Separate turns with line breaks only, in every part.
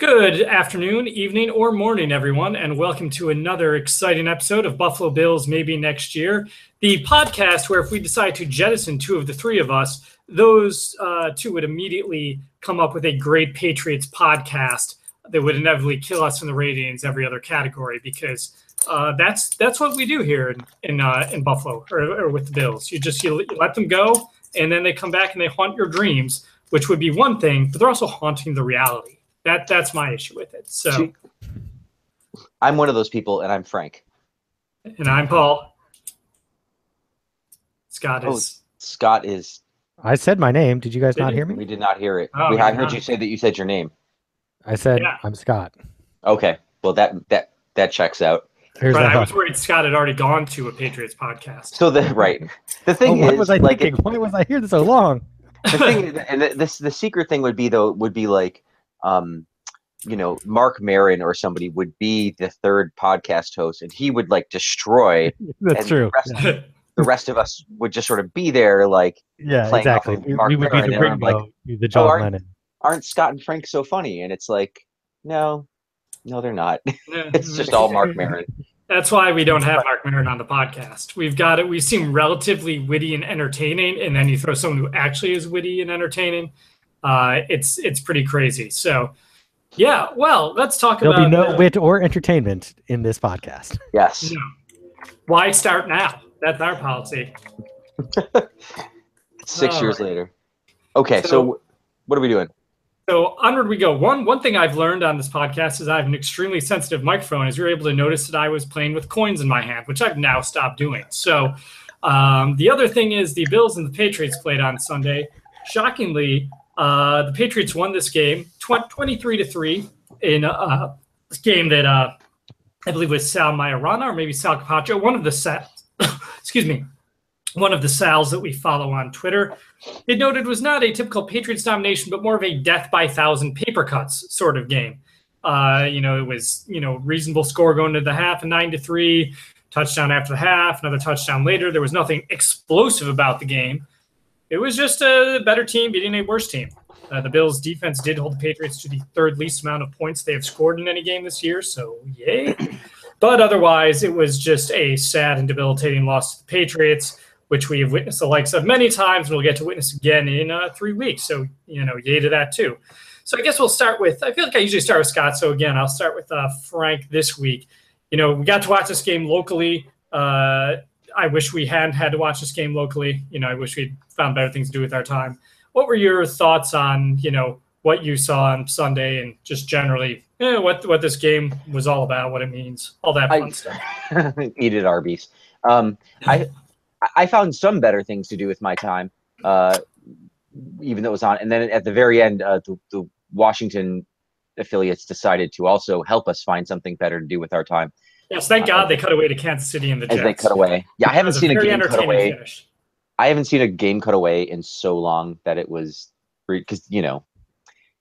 Good afternoon, evening, or morning, everyone, and welcome to another exciting episode of Buffalo Bills Maybe Next Year, the podcast where if we decide to jettison two of the three of us, those uh, two would immediately come up with a great Patriots podcast that would inevitably kill us in the ratings every other category because uh, that's that's what we do here in in, uh, in Buffalo or, or, with the Bills. You just you, let them go, and then they come back and they haunt your dreams, which would be one thing, but they're also haunting the reality. That that's my issue with it. So
I'm one of those people, and I'm Frank.
And I'm Paul. Scott
Oh,
is.
Scott is.
I said my name. Did you guys
Did
not
you?
hear me?
We did not hear it.
Oh,
we, I heard
no.
you say that you said your name.
I said
Yeah.
I'm Scott.
Okay, well that that that checks out.
Here's
But
that.
I was worried Scott had already gone to a Patriots podcast.
So the right, the
Oh,
thing
what
is,
was I
like,
thinking? Why was I here so long?
the thing, and the, this the secret thing would be though would be like, um, you know, Mark Maron or somebody would be the third podcast host, and he would like destroy.
That's true.
The rest,
Yeah,
the rest of us would just sort of be there, like,
Yeah,
playing off
exactly.
of Mark
we would be
Maron,
the
and
Ringo,
like,
the John
aren't-
Lennon.
aren't Scott and Frank so funny? And it's like, no, no, they're not. It's just all Mark Maron.
That's why we don't have Mark Maron on the podcast. We've got it. We seem relatively witty and entertaining, and then you throw someone who actually is witty and entertaining. Uh, it's it's pretty crazy. So, yeah. Well, let's talk
There'll
about
be no
uh,
wit or entertainment in this podcast.
Yes.
No. Why start now? That's our policy.
Six years later. Okay, so,
So-
what are we doing?
So onward we go. One one thing I've learned on this podcast is I have an extremely sensitive microphone. As you're able to notice that I was playing with coins in my hand, which I've now stopped doing. So um, the other thing is the Bills and the Patriots played on Sunday. Shockingly, uh, the Patriots won this game 23 to three in a a game that uh, I believe was Sal Maiorana or maybe Sal Capaccio, one of the Sal, excuse me, one of the Sals that we follow on Twitter. It noted was not a typical Patriots domination, but more of a death by thousand paper cuts sort of game. Uh, you know, it was you know reasonable score going to the half, a nine to three touchdown after the half, another touchdown later. There was nothing explosive about the game. It was just a better team beating a worse team. Uh, the Bills' defense did hold the Patriots to the third least amount of points they have scored in any game this year, so yay. But otherwise, it was just a sad and debilitating loss to the Patriots, which we have witnessed the likes of many times, and we'll get to witness again in uh, three weeks. So, you know, yay to that too. So, I guess we'll start with. I feel like I usually start with Scott. So, again, I'll start with uh, Frank this week. You know, we got to watch this game locally. Uh, I wish we hadn't had to watch this game locally. You know, I wish we'd found better things to do with our time. What were your thoughts on, you know, what you saw on Sunday and just generally eh, what what this game was all about, what it means, all that fun
I-
stuff?
Eat at Arby's. Um, I I found some better things to do with my time, uh, even though it was on. And then at the very end, uh, the, the Washington affiliates decided to also help us find something better to do with our time
Yes, thank God they cut away to Kansas City and the
as
Jets.
they cut away. Yeah, I haven't seen a
very
game cut away.
finish.
I haven't seen a game cut away in so long that it was because you know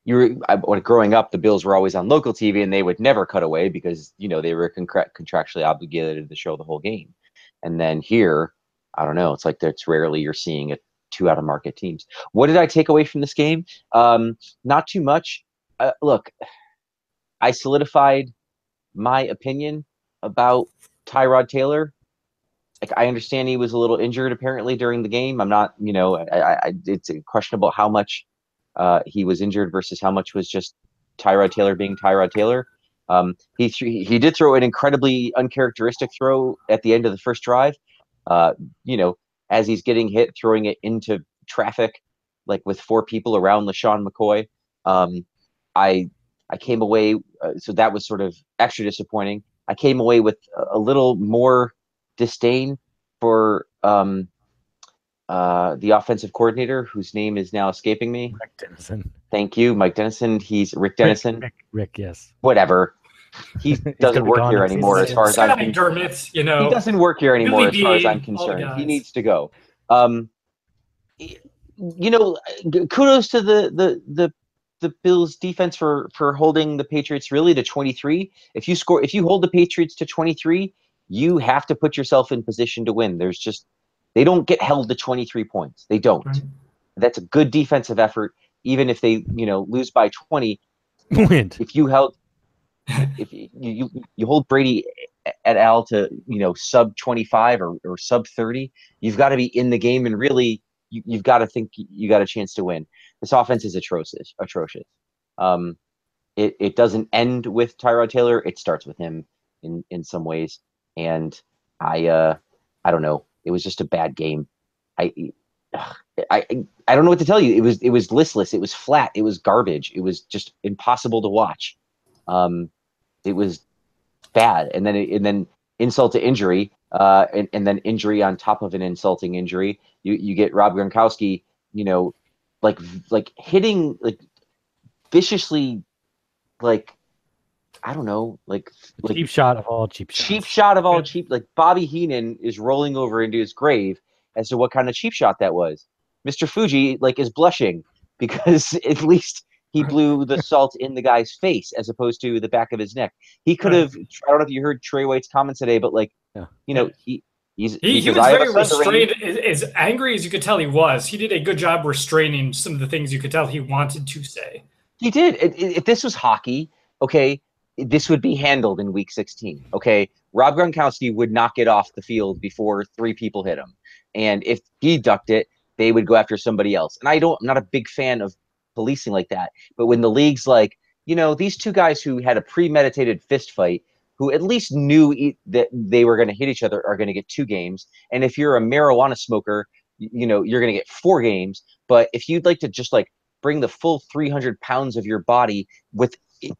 you were I, when growing up the Bills were always on local TV and they would never cut away because you know they were contractually obligated to show the whole game. And then here, I don't know, it's like it's rarely you're seeing it two out of market teams. What did I take away from this game? Um, not too much. Uh, look, I solidified my opinion about Tyrod Taylor like I understand he was a little injured apparently during the game. I'm not, you know, I, I, it's questionable how much uh, he was injured versus how much was just Tyrod Taylor being Tyrod Taylor. Um, he th- he did throw an incredibly uncharacteristic throw at the end of the first drive. Uh, you know, as he's getting hit, throwing it into traffic, like with four people around LeSean McCoy. Um, I I came away, uh, so that was sort of extra disappointing. I came away with a, a little more disdain for um, uh, the offensive coordinator, whose name is now escaping me.
Rick Dennison.
Thank you, Mike Dennison. He's Rick Dennison.
Rick, Rick, Rick, yes.
Whatever. He doesn't work here
next
anymore, as far as I'm concerned.
You know,
He doesn't work here anymore,
Billy
as far as I'm concerned. He needs to go. Um, you know, kudos to the the the the Bills defense for for holding the Patriots really to 23. If you score, if you hold the Patriots to 23, you have to put yourself in position to win. There's just they don't get held to 23 points. They don't.
Right.
That's a good defensive effort. Even if they, you know, lose by 20,
Wind.
if you held if you, you you hold Brady at Al to you know sub 25 or, or sub 30 you've got to be in the game and really you, you've got to think you got a chance to win this offense is atrocious atrocious. Um it, it doesn't end with Tyrod Taylor. It starts with him in in some ways. And I uh I don't know. It was just a bad game. I I I don't know what to tell you. It was it was listless. It was flat. It was garbage. It was just impossible to watch. Um it was bad. And then and then insult to injury uh and, and then injury on top of an insulting injury. You you get rob gronkowski you know like like hitting like viciously like i don't know like like
cheap shot of all cheap shots.
cheap shot of all cheap like bobby heenan is rolling over into his grave as to what kind of cheap shot that was mr fuji like is blushing because at least he blew the salt in the guy's face as opposed to the back of his neck. He could have. I don't know if you heard Tre White's comments today, but like,
Yeah.
you know, he he's
He, he was very
a son to raise."
restrained, as, angry as you could tell he was. He did a good job restraining some of the things you could tell he wanted to say.
He did. If, if this was hockey, okay, this would be handled in Week 16. Okay, Rob Gronkowski would not get off the field before three people hit him, and if he ducked it, they would go after somebody else. And I don't. I'm not a big fan of policing like that. But when the league's like, you know, these two guys who had a premeditated fist fight, who at least knew e- that they were going to hit each other, are going to get two games. And if you're a marijuana smoker, you know, you're going to get four games. But if you'd like to just like bring the full 300 pounds of your body with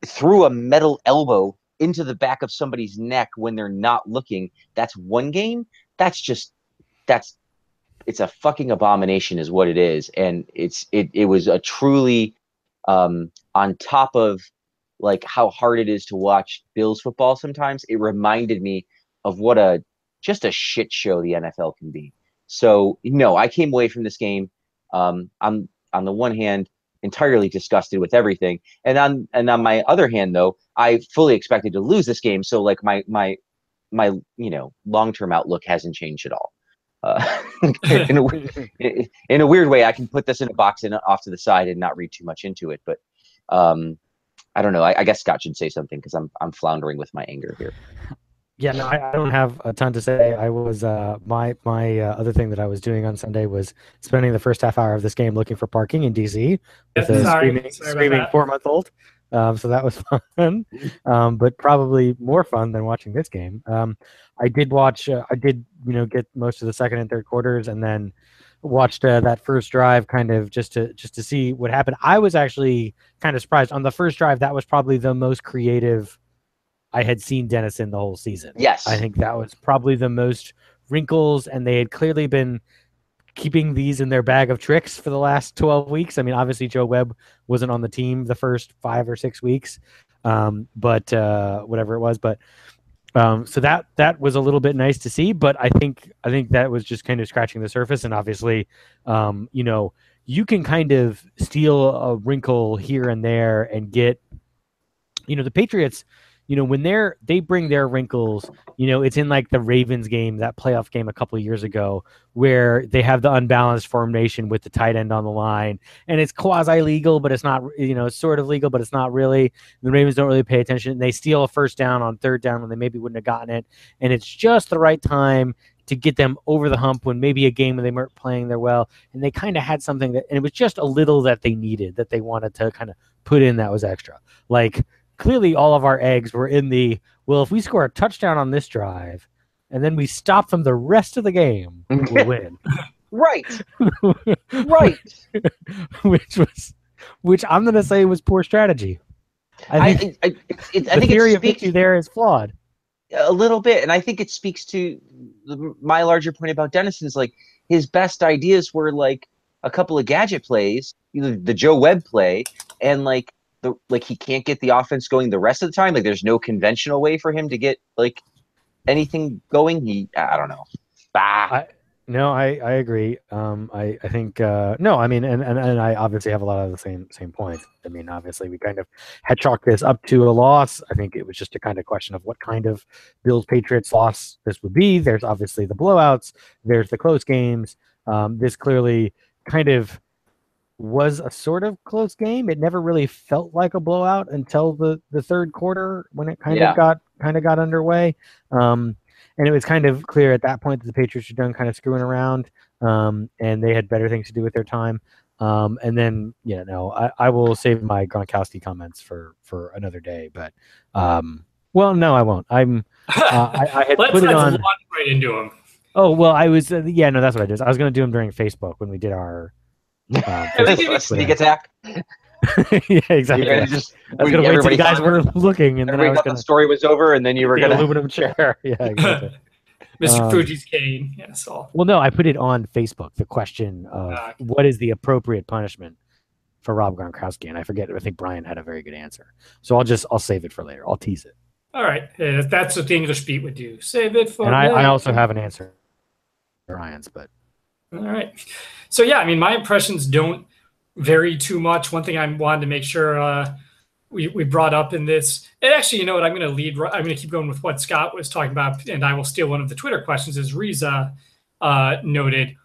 through a metal elbow into the back of somebody's neck when they're not looking, that's one game. That's just that's it's a fucking abomination is what it is and it's it it was a truly um on top of like how hard it is to watch bills football sometimes it reminded me of what a just a shit show the nfl can be so no i came away from this game um i'm on the one hand entirely disgusted with everything and on and on my other hand though i fully expected to lose this game so like my my my you know long-term outlook hasn't changed at all uh, in, a, in a weird way, I can put this in a box and off to the side and not read too much into it. But um, I don't know. I, I guess Scott should say something because I'm I'm floundering with my anger here.
Yeah, no, I, I don't have a ton to say. I was uh, my my uh, other thing that I was doing on Sunday was spending the first half hour of this game looking for parking in DC with a
sorry.
screaming,
Sorry
screaming four month old. Um, so that was fun, um, but probably more fun than watching this game. Um, I did watch. Uh, I did you know get most of the second and third quarters, and then watched uh, that first drive kind of just to just to see what happened. I was actually kind of surprised on the first drive. That was probably the most creative I had seen Dennison the whole season.
Yes,
I think that was probably the most wrinkles, and they had clearly been keeping these in their bag of tricks for the last 12 weeks. I mean, obviously, Joe Webb wasn't on the team the first five or six weeks, um, but uh, whatever it was. But um, so that that was a little bit nice to see. But I think I think that was just kind of scratching the surface, and obviously, um, you know, you can kind of steal a wrinkle here and there and get, you know, the Patriots you know when they're they bring their wrinkles you know it's in like the ravens game that playoff game a couple years ago where they have the unbalanced formation with the tight end on the line. And it's quasi legal but it's not you know it's sort of legal but it's not really. The ravens don't really pay attention. They steal a first down on third down when they maybe wouldn't have gotten it. And it's just the right time to get them over the hump when maybe a game when they weren't playing their well. And they kind of had something that and it was just a little that they needed that they wanted to kind of put in that was extra. Like clearly all of our eggs were in the well if we score a touchdown on this drive and then we stop them the rest of the game we'll win.
Right, right.
which was which i'm going to say was poor strategy. I
I,
think
I, I, it, I
the
think
theory
it
of
speaks
victory there is flawed.
A little bit, and I think it speaks to the, my larger point about Dennison is like his best ideas were like a couple of gadget plays, either the Joe Webb play, and like the like he can't get the offense going the rest of the time. Like there's no conventional way for him to get like anything going. He I don't know. Bah.
I- No, I, I agree. Um, I, I think uh, no, I mean, and, and, and I obviously have a lot of the same same points. I mean, obviously, we kind of had chalked this up to a loss. I think it was just a kind of question of what kind of Bills Patriots loss this would be. There's obviously the blowouts. There's the close games. Um, this clearly kind of was a sort of close game. It never really felt like a blowout until the the third quarter when it kind
Yeah.
of got kind of got underway. Um, and it was kind of clear at that point that the Patriots were done kind of screwing around, um, and they had better things to do with their time. Um, and then, yeah, no, I, I will save my Gronkowski comments for for another day. But, um, well, no, I won't. I'm. Uh, I, I had put it on.
right into him.
Oh well, I was. Uh, yeah, no, that's what I did. I was going to do them during Facebook when we did our. Um,
a sneak attack.
yeah, exactly.
You're gonna just
I was going to wait till
everybody
you guys were looking, and then I was
thought
going
the story was over, and then you were
the
gonna.
aluminum chair. Yeah, exactly.
Mr.
Um,
Fuji's cane. Yes, all.
Well, no, I put it on Facebook. The question of
Ah.
what is the appropriate punishment for Rob Gronkowski, and I forget. I think Brian had a very good answer, so I'll just I'll save it for later. I'll tease it,
All right. Uh, that's what the English beat would do. Save it for
and I, I also have an answer, Brian's, but
All right. So yeah, I mean, my impressions don't vary too much. One thing I wanted to make sure uh, we we brought up in this, and actually, you know what? I'm going to lead. I'm going to keep going with what Scott was talking about, and I will steal one of the Twitter questions. As Riza uh, noted,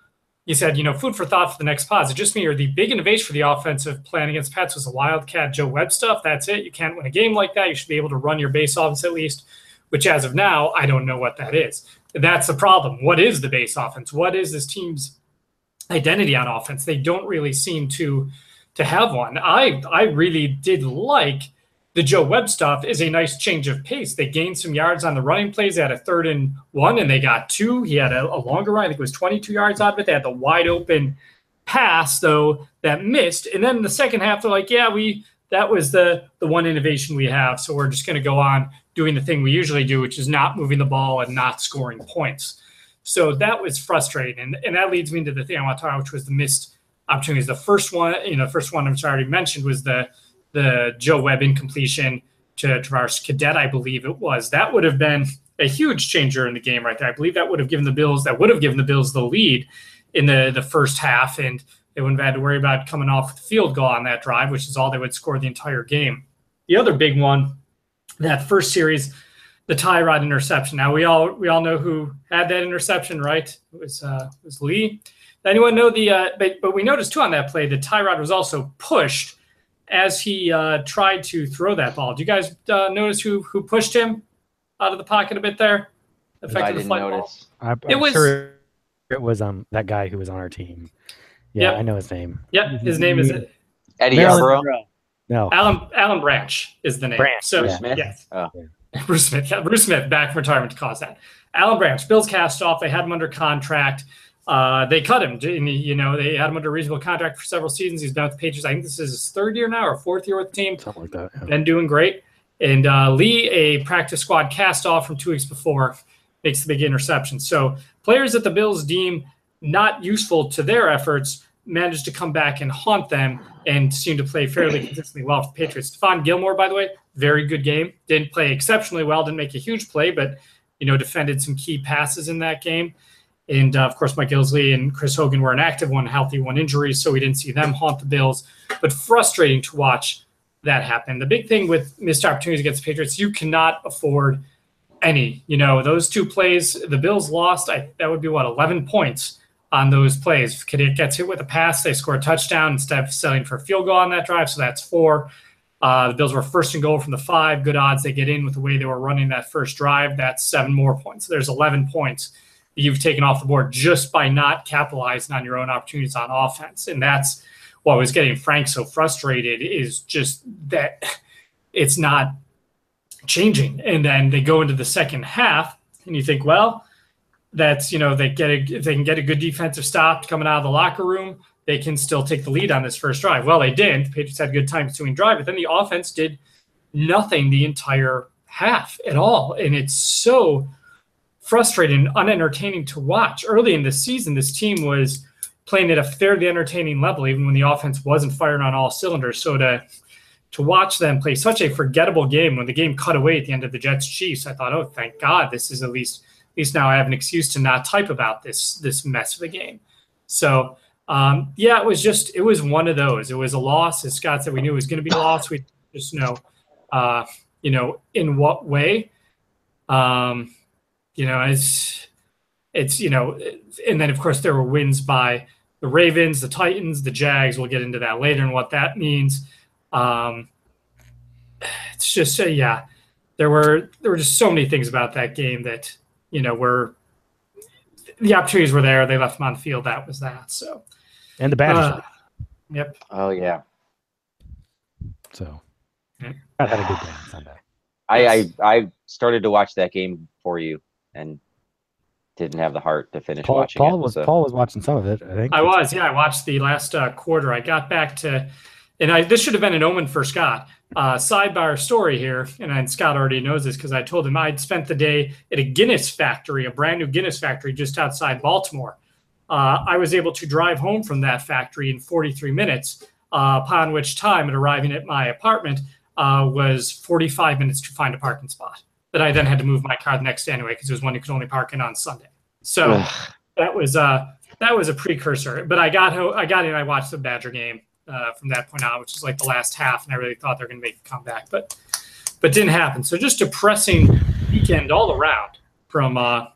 he said, you know, food for thought for the next pod. Is it just me, or the big innovation for the offensive plan against Pats was the Wildcat Joe Webb stuff? That's it. You can't win a game like that. You should be able to run your base offense at least. Which, as of now, I don't know what that is. That's the problem. What is the base offense? What is this team's identity on offense. They don't really seem to to have one. I I really did like the Joe Webb stuff is a nice change of pace. They gained some yards on the running plays. They had a third and one, and they got two. He had a, a longer run. I think it was 22 yards out of it. They had the wide open pass though that missed. And then the second half, they're like, yeah, we that was the the one innovation we have. So we're just going to go on doing the thing we usually do, which is not moving the ball and not scoring points. So that was frustrating. And, and that leads me into the thing I want to talk about, which was the missed opportunities. The first one, you know, the first one I'm sorry, I already mentioned was the the Joe Webb incompletion to Travaris Cadet, I believe it was. That would have been a huge changer in the game right there. I believe that would have given the Bills that would have given the Bills the lead in the the first half, and they wouldn't have had to worry about coming off the field goal on that drive, which is all they would score the entire game. The other big one, that first series, the Tyrod interception. Now we all we all know who had that interception, right? It was uh, it was Lee. Anyone know the? Uh, but but we noticed too on that play that Tyrod was also pushed as he uh, tried to throw that ball. Do you guys uh, notice who who pushed him out of the pocket a bit there?
I
Affected the
didn't
flight ball.
notice.
I, I'm
It was-
sure it was um that guy who was on our team. Yeah,
Yep.
I know his name.
Yep, his name is
Eddie
Maryland
Yarbrough.
No,
Alan Alan Branch is the name.
Branch,
So
Bruce
yeah.
Smith.
yes.
Oh.
Bruce Smith. Yeah, Bruce Smith back from retirement to cause that. Alan Branch, Bills cast off. They had him under contract. Uh, they cut him. And, you know, they had him under reasonable contract for several seasons. He's been with the Patriots. I think this is his third year now or fourth year with the team.
something like that. yeah.
Been doing great. And uh, Lee, a practice squad cast off from two weeks before, makes the big interception. So players that the Bills deem not useful to their efforts manage to come back and haunt them and seemed to play fairly consistently well for the Patriots. Stephon Gilmore, by the way, very good game. Didn't play exceptionally well, didn't make a huge play, but you know, defended some key passes in that game. And uh, of course, Mike Gillislee and Chris Hogan were an active one healthy, one injury, so we didn't see them haunt the Bills. But frustrating to watch that happen. The big thing with missed opportunities against the Patriots, you cannot afford any. You know, those two plays, the Bills lost. I, that would be what eleven points on those plays. If Cadet gets hit with a pass, they score a touchdown instead of settling for a field goal on that drive. So that's four. Uh, the Bills were first and goal from the five. Good odds they get in with the way they were running that first drive. That's seven more points. So there's 11 points you've taken off the board just by not capitalizing on your own opportunities on offense. And that's what was getting Frank so frustrated is just that it's not changing. And then they go into the second half, and you think, well, that's you know they get a, if they can get a good defensive stop coming out of the locker room, they can still take the lead on this first drive. Well, they didn't. The Patriots had good time between drive, but then the offense did nothing the entire half at all, and it's so frustrating, and unentertaining to watch. Early in the season, this team was playing at a fairly entertaining level, even when the offense wasn't firing on all cylinders. So to to watch them play such a forgettable game when the game cut away at the end of the Jets Chiefs, I thought, oh, thank God, this is at least at least now I have an excuse to not type about this this mess of a game. So um, yeah, it was just it was one of those. It was a loss, as Scott said. We knew it was going to be a loss. We just know, uh, you know, in what way. Um, you know, it's it's you know, and then of course there were wins by the Ravens, the Titans, the Jags. We'll get into that later and what that means. Um, it's just uh, yeah, there were there were just so many things about that game that you know were the opportunities were there. They left them on the field. That was that. So
and the Badgers.
uh, yep.
Oh yeah.
so
Yeah.
I had a good day on Sunday.
I, I I started to watch that game for you and didn't have the heart to finish
Paul,
watching
Paul
it.
was
so-
Paul was watching some of it. I think
I was, yeah. I watched the last uh, quarter. I got back to, and I this should have been an omen for Scott. Uh, sidebar story here, and Scott already knows this because I told him I'd spent the day at a Guinness factory, a brand new Guinness factory just outside Baltimore. Uh, I was able to drive home from that factory in 43 minutes, uh, upon which time, at arriving at my apartment, uh, was 45 minutes to find a parking spot. That I then had to move my car the next day anyway because it was one you could only park in on Sunday. So that was uh that was a precursor. But I got ho- I got in. I watched the Badger game uh, from that point on, which is like the last half, and I really thought they were going to make a comeback, but but didn't happen. So just depressing weekend all around from uh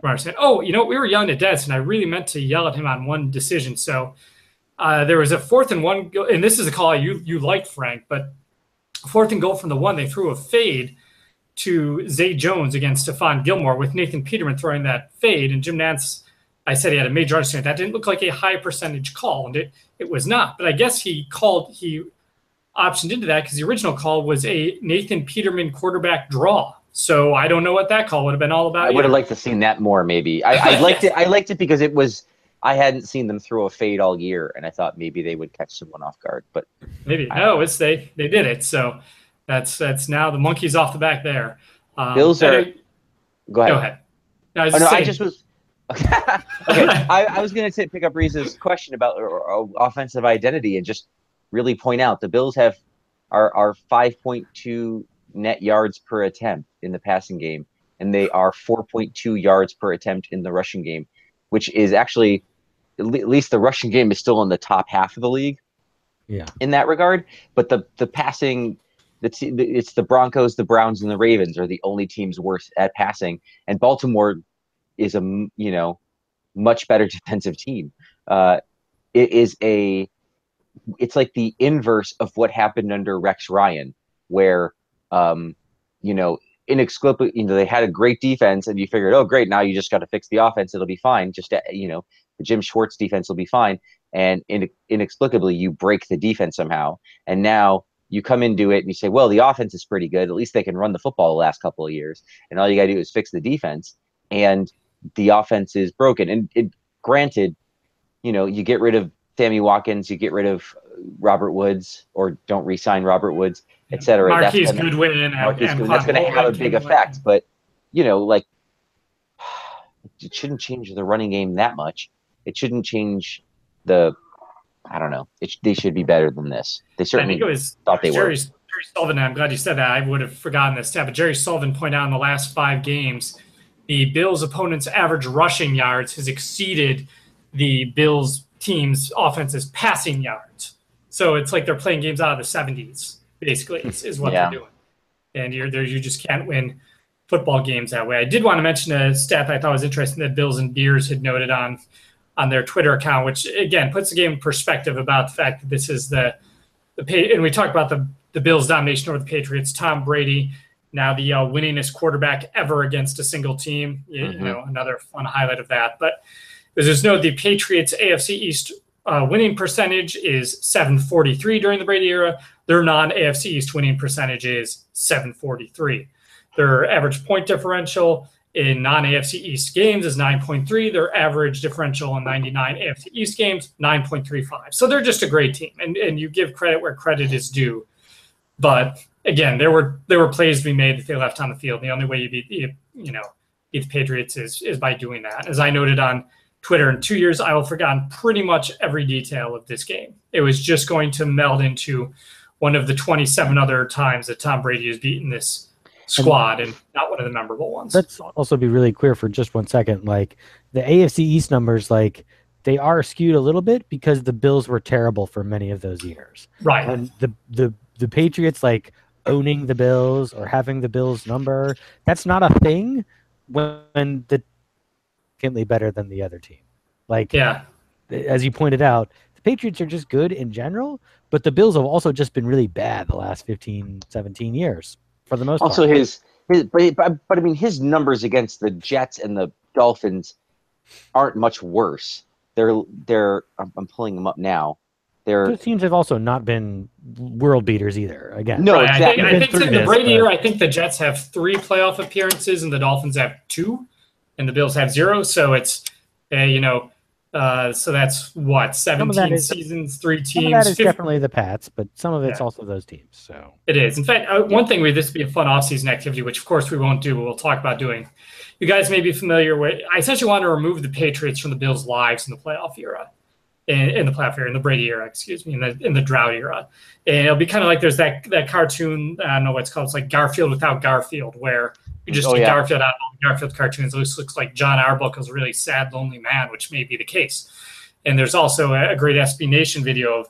from our side. Oh, you know we were yelling at Des, and I really meant to yell at him on one decision. So uh, there was a fourth and one, and this is a call you you liked Frank, but fourth and goal from the one, they threw a fade to Zay Jones against Stephon Gilmore with Nathan Peterman throwing that fade. And Jim Nantz, I said he had a major understanding. That didn't look like a high percentage call, and it, it was not. But I guess he called, he optioned into that because the original call was a Nathan Peterman quarterback draw. So I don't know what that call would have been all about.
I would have liked to seen that more. Maybe I, I liked it. I liked it because it was. I hadn't seen them throw a fade all year, and I thought maybe they would catch someone off guard. But
Maybe no, it's they they did it. So that's that's now the monkey's off the back there. Um,
Bills are-
I-
go ahead.
Go ahead. No, I
Oh, no, I just was. Okay, I, I was going to pick up Reese's question about uh, uh, offensive identity and just really point out the Bills have are are five point two net yards per attempt in the passing game, and they are four point two yards per attempt in the rushing game, which is actually at least the rushing game is still in the top half of the league
Yeah.
in that regard. But the the passing, the it's the Broncos, the Browns, and the Ravens are the only teams worse at passing, and Baltimore is a you know much better defensive team. Uh, it is a it's like the inverse of what happened under Rex Ryan, where um, you know inexplicably you know they had a great defense and you figured oh great now you just got to fix the offense it'll be fine just uh, you know the Jim Schwartz defense will be fine and in, inexplicably you break the defense somehow and now you come into it and you say well the offense is pretty good at least they can run the football the last couple of years and all you got to do is fix the defense and the offense is broken and it, granted you know you get rid of Sammy Watkins you get rid of Robert Woods or don't re-sign Robert Woods et cetera That's
Marquise
gonna-
Goodwin
Marquise
and
Goodwin, that's going to have a big effect. But you know, like it shouldn't change the running game that much. It shouldn't change the. I don't know. It, they should be better than this. They
I
certainly
think it was
thought they were.
Jerry, Jerry Sullivan. I'm glad you said that. I would have forgotten this stat, but Jerry Sullivan pointed out in the last five games, the Bills' opponent's average rushing yards has exceeded the Bills' team's offense's passing yards. So it's like they're playing games out of the 70s, basically, is, is what
Yeah.
they're doing. And you're there, you just can't win football games that way. I did want to mention a stat I thought was interesting that Bills and Beers had noted on on their Twitter account, which again puts the game in perspective about the fact that this is the the and we talked about the the Bills' domination over the Patriots. Tom Brady, now the uh, winningest quarterback ever against a single team. You, you
Mhm.
know, another fun highlight of that. But as there's no the Patriots AFC East uh, winning percentage is 743 during the Brady era. Their non AFC East winning percentage is 743. Their average point differential in non AFC East games is 9.3. Their average differential in 99 AFC East games, 9.35. So they're just a great team. And, and you give credit where credit is due. But again, there were there were plays to be made that they left on the field. The only way you beat you, you know beat the Patriots is is by doing that. As I noted on Twitter, in two years I will have forgotten pretty much every detail of this game. It was just going to meld into one of the 27 other times that Tom Brady has beaten this squad and not one of the memorable ones.
Let's also be really clear for just one second. Like the AFC East numbers, like they are skewed a little bit because the Bills were terrible for many of those years.
right.
And the the the Patriots like owning the Bills or having the Bills number, that's not a thing when the significantly better than the other team. Like
Yeah.
as you pointed out, the Patriots are just good in general, but the Bills have also just been really bad the last 15, 17 years for the most
Also,
part.
his his but, but but I mean his numbers against the Jets and the Dolphins aren't much worse. They're they're I'm, I'm pulling them up now. They're
Those teams have also not been world beaters either. Again,
No,
Right, I think. I think
through
in the
this,
Brady
but-
year, I think the Jets have three playoff appearances and the Dolphins have two, and the Bills have zero. So it's, uh, you know, uh, so that's what seventeen
is-
seasons, three teams.
that is
50
definitely the Pats, but some of it's
Yeah.
also those teams. So
It is. In fact, uh, one thing we this would be a fun off-season activity, which of course we won't do, but we'll talk about doing. You guys may be familiar with. I essentially want to remove the Patriots from the Bills' lives in the playoff era, in, in the playoff era, in the Brady era, excuse me, in the in the drought era, and it'll be kind of like there's that that cartoon. I don't know what it's called. It's like Garfield without Garfield, where you just
Oh, yeah.
Garfield out of Garfield cartoons. It looks, like Jon Arbuckle's a really sad, lonely man, which may be the case. And there's also a, a great SB Nation video of,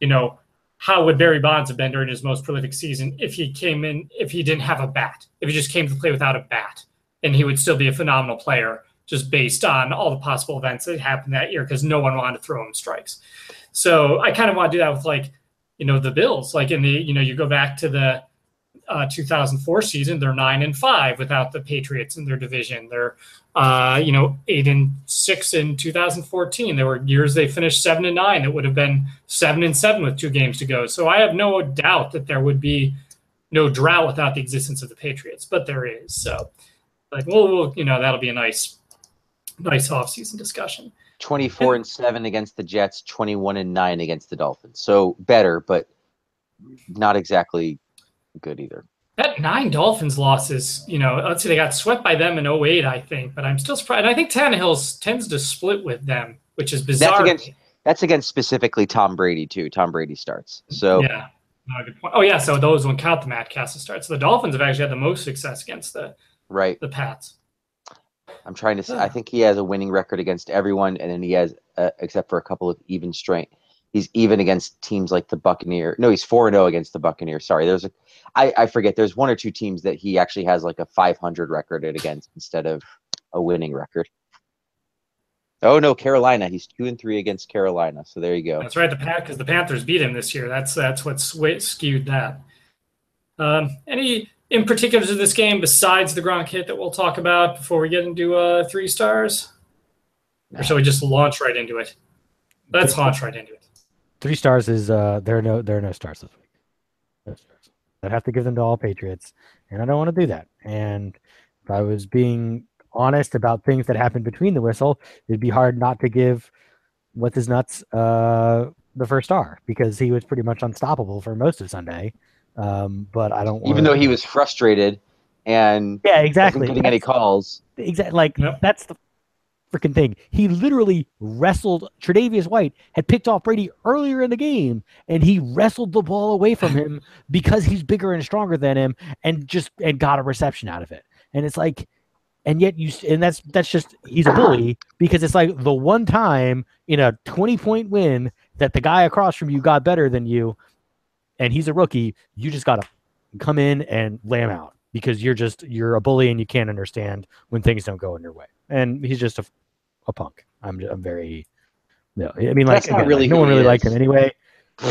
you know, how would Barry Bonds have been during his most prolific season if he came in if he didn't have a bat, if he just came to play without a bat, and he would still be a phenomenal player just based on all the possible events that happened that year because no one wanted to throw him strikes. So I kind of want to do that with like, you know, the Bills. Like in the, you know, you go back to the uh, 2004 season, they're nine and five without the Patriots in their division. They're, uh, you know, eight and six in 2014. There were years they finished seven and nine that would have been seven and seven with two games to go. So I have no doubt that there would be no drought without the existence of the Patriots, but there is. So, like, well, we'll you know, that'll be a nice, nice off-season discussion.
24 and 7 against the Jets, 21 and 9 against the Dolphins. So better, but not exactly good either.
That nine Dolphins losses, you know, let's see, they got swept by them in 08, I think, but I'm still surprised. And I think Tannehill's tends to split with them, which is bizarre. to
against- That's against specifically Tom Brady too. Tom Brady starts. So
Yeah. No, good point. Oh, yeah. So those won't count the Matt Cassel start. So the Dolphins have actually had the most success against the,
right.
the Pats.
I'm trying to. I think he has a winning record against everyone, and then he has, uh, except for a couple of even strength. He's even against teams like the Buccaneer. No, he's four and zero against the Buccaneers. Sorry, there's a. I I forget. There's one or two teams that he actually has like a 500 record against instead of a winning record. Oh no, Carolina. He's two and three against Carolina. So there you go.
That's right. The Pat because the Panthers beat him this year. That's that's what skewed that. Um, any in particular to this game besides the Gronk hit that we'll talk about before we get into uh, three stars, or shall we just launch right into it? Let's launch right into it.
three stars is uh there are no there are no stars this week. No stars. I'd have to give them to all Patriots, and I don't want to do that. And if I was being honest about things that happened between the whistle, it'd be hard not to give what's his nuts uh the first star because he was pretty much unstoppable for most of Sunday. Um, but I don't.
Even
wanna-
though he was frustrated and
yeah,
wasn't
exactly
getting any calls.
exactly like
Yep.
that's the freaking thing. He literally wrestled Tre'Davious White had picked off Brady earlier in the game, and he wrestled the ball away from him because he's bigger and stronger than him, and just and got a reception out of it. And it's like, and yet you and that's that's just he's a bully because it's like the one time in a twenty point win that the guy across from you got better than you, and he's a rookie. You just gotta come in and lay him out because you're just you're a bully and you can't understand when things don't go in your way. And he's just a, a punk. I'm I'm very no. I mean, like again,
really
like, no one
he
really liked him anyway.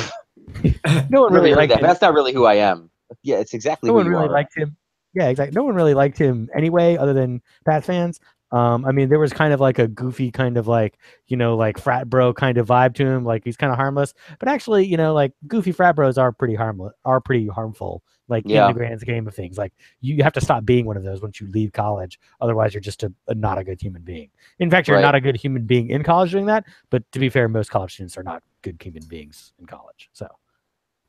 no one really
Really
liked
that.
him.
That's not really who I am. Yeah, it's exactly
No
who
one
you
really
are.
liked him. Yeah, exactly. No one really liked him anyway, other than Pats fans. Um, I mean, there was kind of like a goofy kind of like, you know, like frat bro kind of vibe to him. Like he's kind of harmless, but actually, you know, like goofy frat bros are pretty harmless, are pretty harmful. Like
Yeah.
in the grand scheme of things, like you have to stop being one of those once you leave college. Otherwise, you're just a, a not a good human being. In fact, you're
Right.
not a good human being in college doing that. But to be fair, most college students are not good human beings in college. So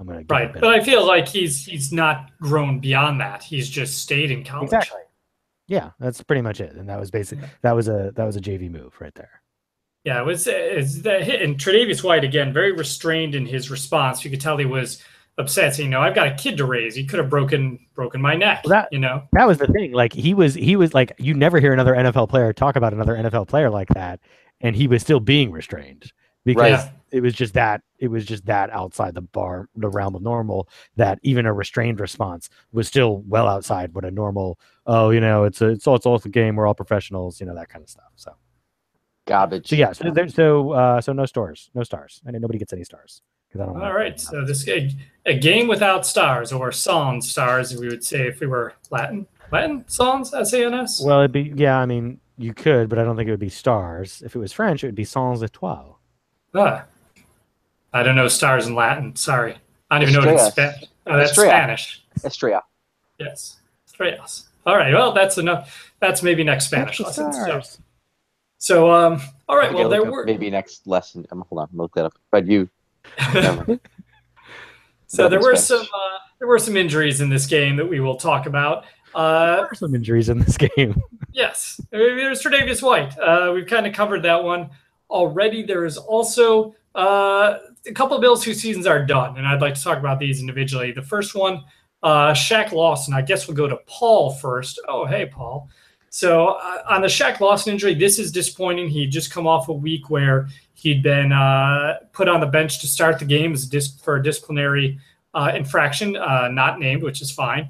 I'm gonna
Right, but I feel like he's he's not grown beyond that. He's just stayed in college.
Exactly. Yeah, that's pretty much it. And that was basically that was a that was a JV move right there.
Yeah, it was it's the hit and Tre'Davious White again, very restrained in his response. You could tell he was upset, saying, "You know, I've got a kid to raise. He could have broken broken my neck."
Well, that-
you know,
That was the thing. Like he was he was like you never hear another NFL player talk about another NFL player like that, and he was still being restrained because
Right.
It was just that it was just that outside the bar the realm of normal that even a restrained response was still well outside what a normal oh you know it's a it's all it's all a game we're all professionals you know that kind of stuff so
Garbage.
So yeah, so there, so uh, so no stars, no stars, and mean, nobody gets any stars because I don't.
All right, so this a, a game without stars or sans stars, we would say if we were Latin. Latin sans S A N S.
Well, it'd be yeah. I mean, you could, but I don't think it would be stars. If it was French, it would be sans étoiles.
Ah, I don't know stars in Latin. Sorry, I don't even know what it's
Estrellas.
Spanish. Oh, that's
Estrella.
Spanish.
Estrella.
Yes, estrellas. All right, well, that's enough. That's maybe next Spanish lesson. So, so um, all right. Well, there were
maybe next lesson. Um, hold on, look that up. But you,
so there were
Spanish.
some uh, there were some injuries in this game that we will talk about. Uh,
There are some injuries in this game.
Yes, there's Tre'Davious White. Uh, we've kind of covered that one already. There is also uh, a couple of Bills whose seasons are done, and I'd like to talk about these individually. The first one, uh, Shaq Lawson. I guess we'll go to Paul first. Oh, hey, Paul. So uh, on the Shaq Lawson injury, this is disappointing. He'd just come off a week where he'd been uh, put on the bench to start the game as a dis- for a disciplinary uh, infraction, uh, not named, which is fine.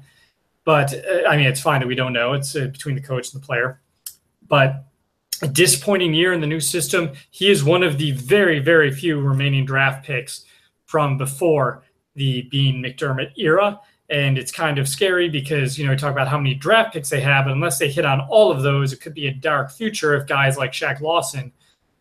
But uh, I mean, it's fine that we don't know. It's between the coach and the player. But a disappointing year in the new system. He is one of the very, very few remaining draft picks from before the Sean McDermott era. And it's kind of scary because, you know, we talk about how many draft picks they have, but unless they hit on all of those, it could be a dark future if guys like Shaq Lawson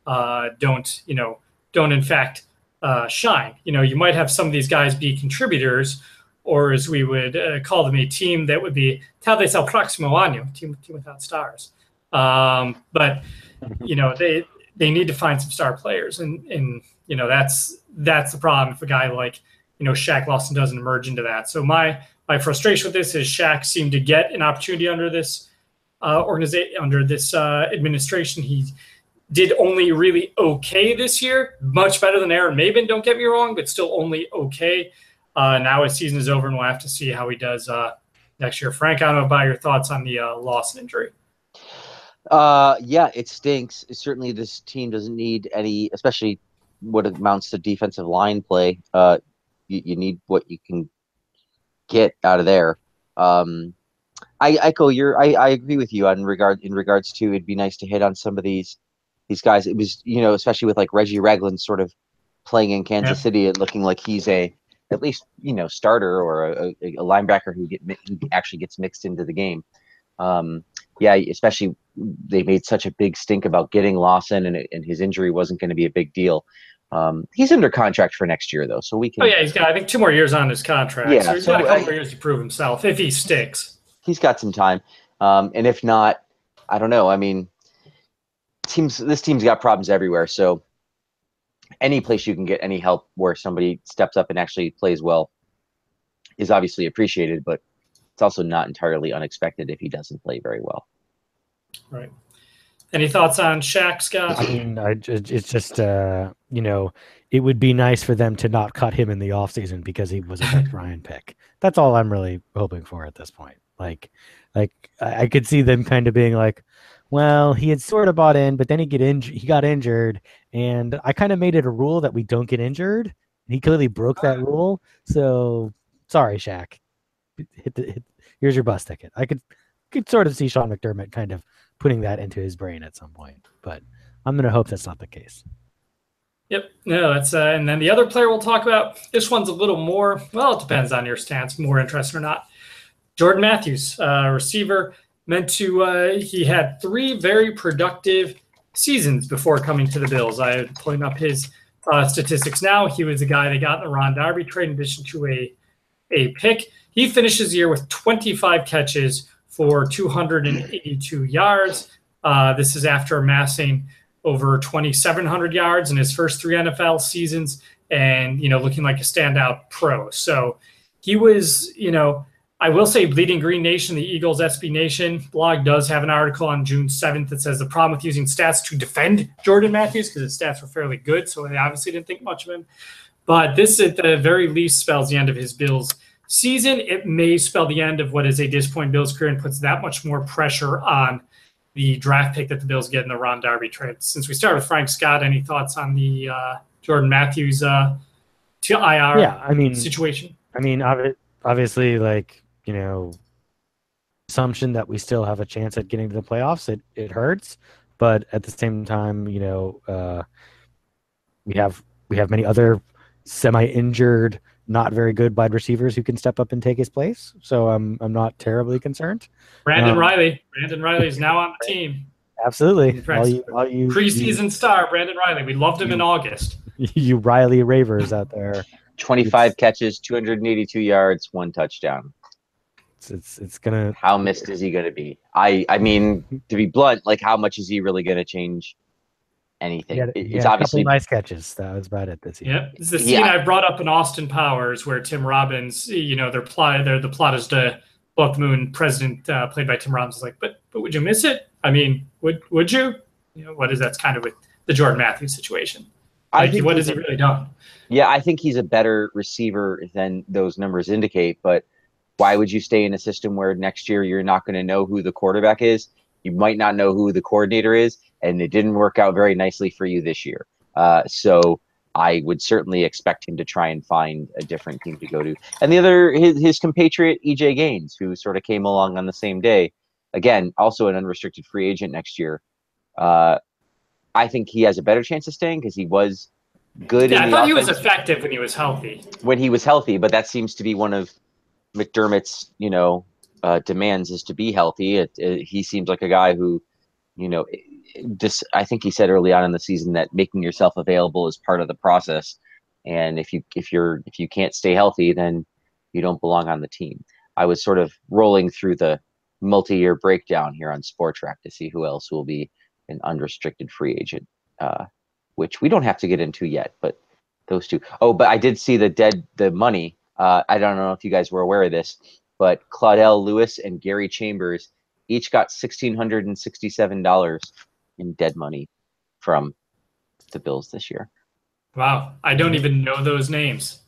uh, don't, you know, don't in fact uh, shine. You know, you might have some of these guys be contributors, or as we would uh, call them, a team that would be tal vez el próximo año, team, team without stars. Um, but you know, they they need to find some star players, and and you know that's that's the problem if a guy like you know Shaq Lawson doesn't emerge into that. So my my frustration with this is Shaq seemed to get an opportunity under this uh, organization under this uh, administration. He did only really okay this year, much better than Aaron Maybin. Don't get me wrong, but still only okay. Uh, now his season is over, and we'll have to see how he does uh, next year. Frank, I don't know about your thoughts on the uh, Lawson injury.
Uh, yeah, it stinks. Certainly, this team doesn't need any, especially what amounts to defensive line play. Uh, you, you need what you can get out of there. Um, I echo your. I, I agree with you on regard in regards to it'd be nice to hit on some of these these guys. It was you know especially with like Reggie Ragland sort of playing in Kansas
Yeah.
City and looking like he's a at least you know starter or a, a, a linebacker who get who actually gets mixed into the game. Um, yeah, especially they made such a big stink about getting Lawson and, and his injury wasn't going to be a big deal. Um, he's under contract for next year though, so we can.
Oh yeah, he's got I think two more years on his contract.
Yeah,
so he's
so
got a couple
I-
more years to prove himself if he sticks.
he's got some time. Um, and if not, I don't know. I mean, teams. This team's got problems everywhere. So any place you can get any help where somebody steps up and actually plays well is obviously appreciated, but it's also not entirely unexpected if he doesn't play very well.
Right. Any thoughts on Shaq,
I
Scott?
mean, I, ju- it's just uh, you know, it would be nice for them to not cut him in the offseason because he was a Rex Ryan pick. That's all I'm really hoping for at this point. Like, like I, I could see them kind of being like, well, he had sort of bought in, but then he get injured. He got injured, and I kind of made it a rule that we don't get injured. And He clearly broke that rule. So sorry, Shaq. Hit the, hit, here's your bus ticket. I could could sort of see Sean McDermott kind of putting that into his brain at some point, but I'm gonna hope that's not the case.
Yep. No, that's uh, and then the other player we'll talk about. This one's a little more. Well, it depends on your stance, more interesting or not. Jordan Matthews, uh, receiver, meant to. Uh, he had three very productive seasons before coming to the Bills. I am pulling up his uh, statistics now. He was a guy that got in the Ron Darby trade in addition to a a pick. He finishes the year with 25 catches for 282 yards. Uh, this is after amassing over 2,700 yards in his first three NFL seasons, and you know, looking like a standout pro. So he was, you know, I will say, Bleeding Green Nation, the Eagles SB Nation blog does have an article on June 7th that says the problem with using stats to defend Jordan Matthews because his stats were fairly good, so they obviously didn't think much of him. But this, at the very least, spells the end of his Bills season. It may spell the end of what is a disappointing Bills career and puts that much more pressure on the draft pick that the Bills get in the Ron Darby trade. Since we started with Frank Scott, any thoughts on the uh, Jordan Matthews uh, to IR
yeah, I mean,
situation?
I mean, obviously, like you know, assumption that we still have a chance at getting to the playoffs, it it hurts. but at the same time, you know, uh, we have we have many other semi-injured, not very good wide receivers who can step up and take his place. So I'm I'm not terribly concerned.
Brandon
Um,
Riley. Brandon Reilly is now on the team.
Absolutely, all you all you
Preseason star Brandon Reilly. We loved him in August.
you, you Reilly Ravers out there.
25 catches, 282 yards, one touchdown.
It's it's, it's gonna
How missed is he going to be? I I mean, to be blunt, like how much is he really going to change anything?
had,
it's
had a couple
obviously
nice catches. That was about it this year.
Yep. It's the
Yeah.
scene I brought up in Austin Powers where Tim Robbins, you know, their plot, their, the plot is to blow the moon. President, uh, played by Tim Robbins, is like, but but would you miss it? I mean, would would you? You know, what is that's kind of with the Jordan Matthews situation.
I
Like,
think
what has he really done?
Yeah, I think he's a better receiver than those numbers indicate. But why would you stay in a system where next year you're not going to know who the quarterback is? You might not know who the coordinator is, and it didn't work out very nicely for you this year. Uh, so I would certainly expect him to try and find a different team to go to. And the other, his, his compatriot EJ Gaines, who sort of came along on the same day, again, also an unrestricted free agent next year. Uh, I think he has a better chance of staying because he was good.
Yeah, I thought he was effective when he was healthy.
when he was healthy, but that seems to be one of McDermott's, you know, uh, demands is to be healthy. It, it, he seems like a guy who, you know, just I think he said early on in the season that making yourself available is part of the process, and if you if you're if you can't stay healthy, then you don't belong on the team. I was sort of rolling through the multi-year breakdown here on Spotrac to see who else will be an unrestricted free agent, uh, which we don't have to get into yet, but those two. Oh, but I did see the dead the money. Uh, I don't know if you guys were aware of this, but Claudel Lewis and Gary Chambers each got sixteen hundred and sixty-seven dollars in dead money from the Bills this year.
Wow, I don't even know those names.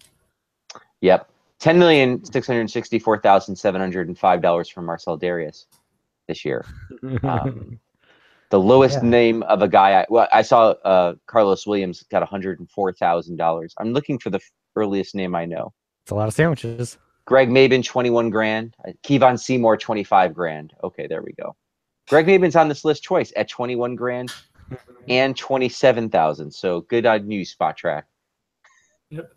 Yep, ten million six hundred sixty-four thousand seven hundred and five dollars from Marcell Dareus this year. Um, the lowest
Yeah.
name of a guy I well I saw uh, Carlos Williams got one hundred and four thousand dollars. I'm looking for the earliest name I know.
it's a lot of sandwiches.
Greg Mabin, 21 grand. Uh, Kevon Seymour, 25 grand. Okay, there we go. Greg Mabin's on this list twice at 21 grand and 27,000. So good on you, Spotrac. Yep.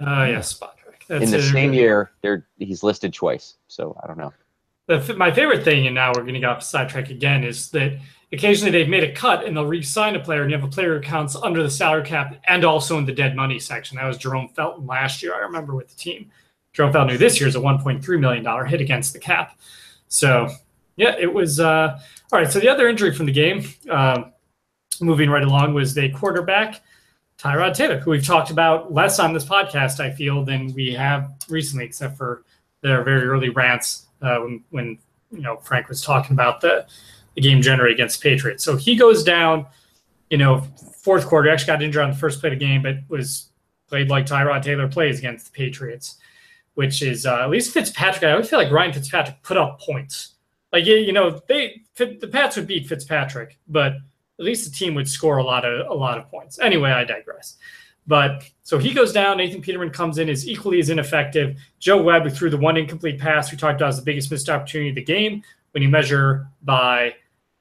Uh, yeah, Spotrac. That's
In the same year, they're, he's listed twice. So I don't know.
The, my favorite thing, and now we're going to get off sidetrack again, is that occasionally they've made a cut and they'll re-sign a player, and you have a player who counts under the salary cap and also in the dead money section. That was Jerome Felton last year. I remember with the team. Jerome who this year is a 1.3 million dollar hit against the cap. So yeah, it was uh, all right. So the other injury from the game, um, moving right along, was the quarterback. Tyrod Taylor, who we've talked about less on this podcast, I feel, than we have recently, except for their very early rants uh, when, when you know Frank was talking about the, the game generally against Patriots. So he goes down, you know, fourth quarter. Actually got injured on the first play of the game, but was played like Tyrod Taylor plays against the Patriots, which is uh, at least Fitzpatrick. I always feel like Ryan Fitzpatrick put up points. Like you know, they the Pats would beat Fitzpatrick, but at least the team would score a lot of a lot of points. Anyway, I digress. But so he goes down. Nathan Peterman comes in, is equally as ineffective. Joe Webb, threw the one incomplete pass we talked about as the biggest missed opportunity of the game, when you measure by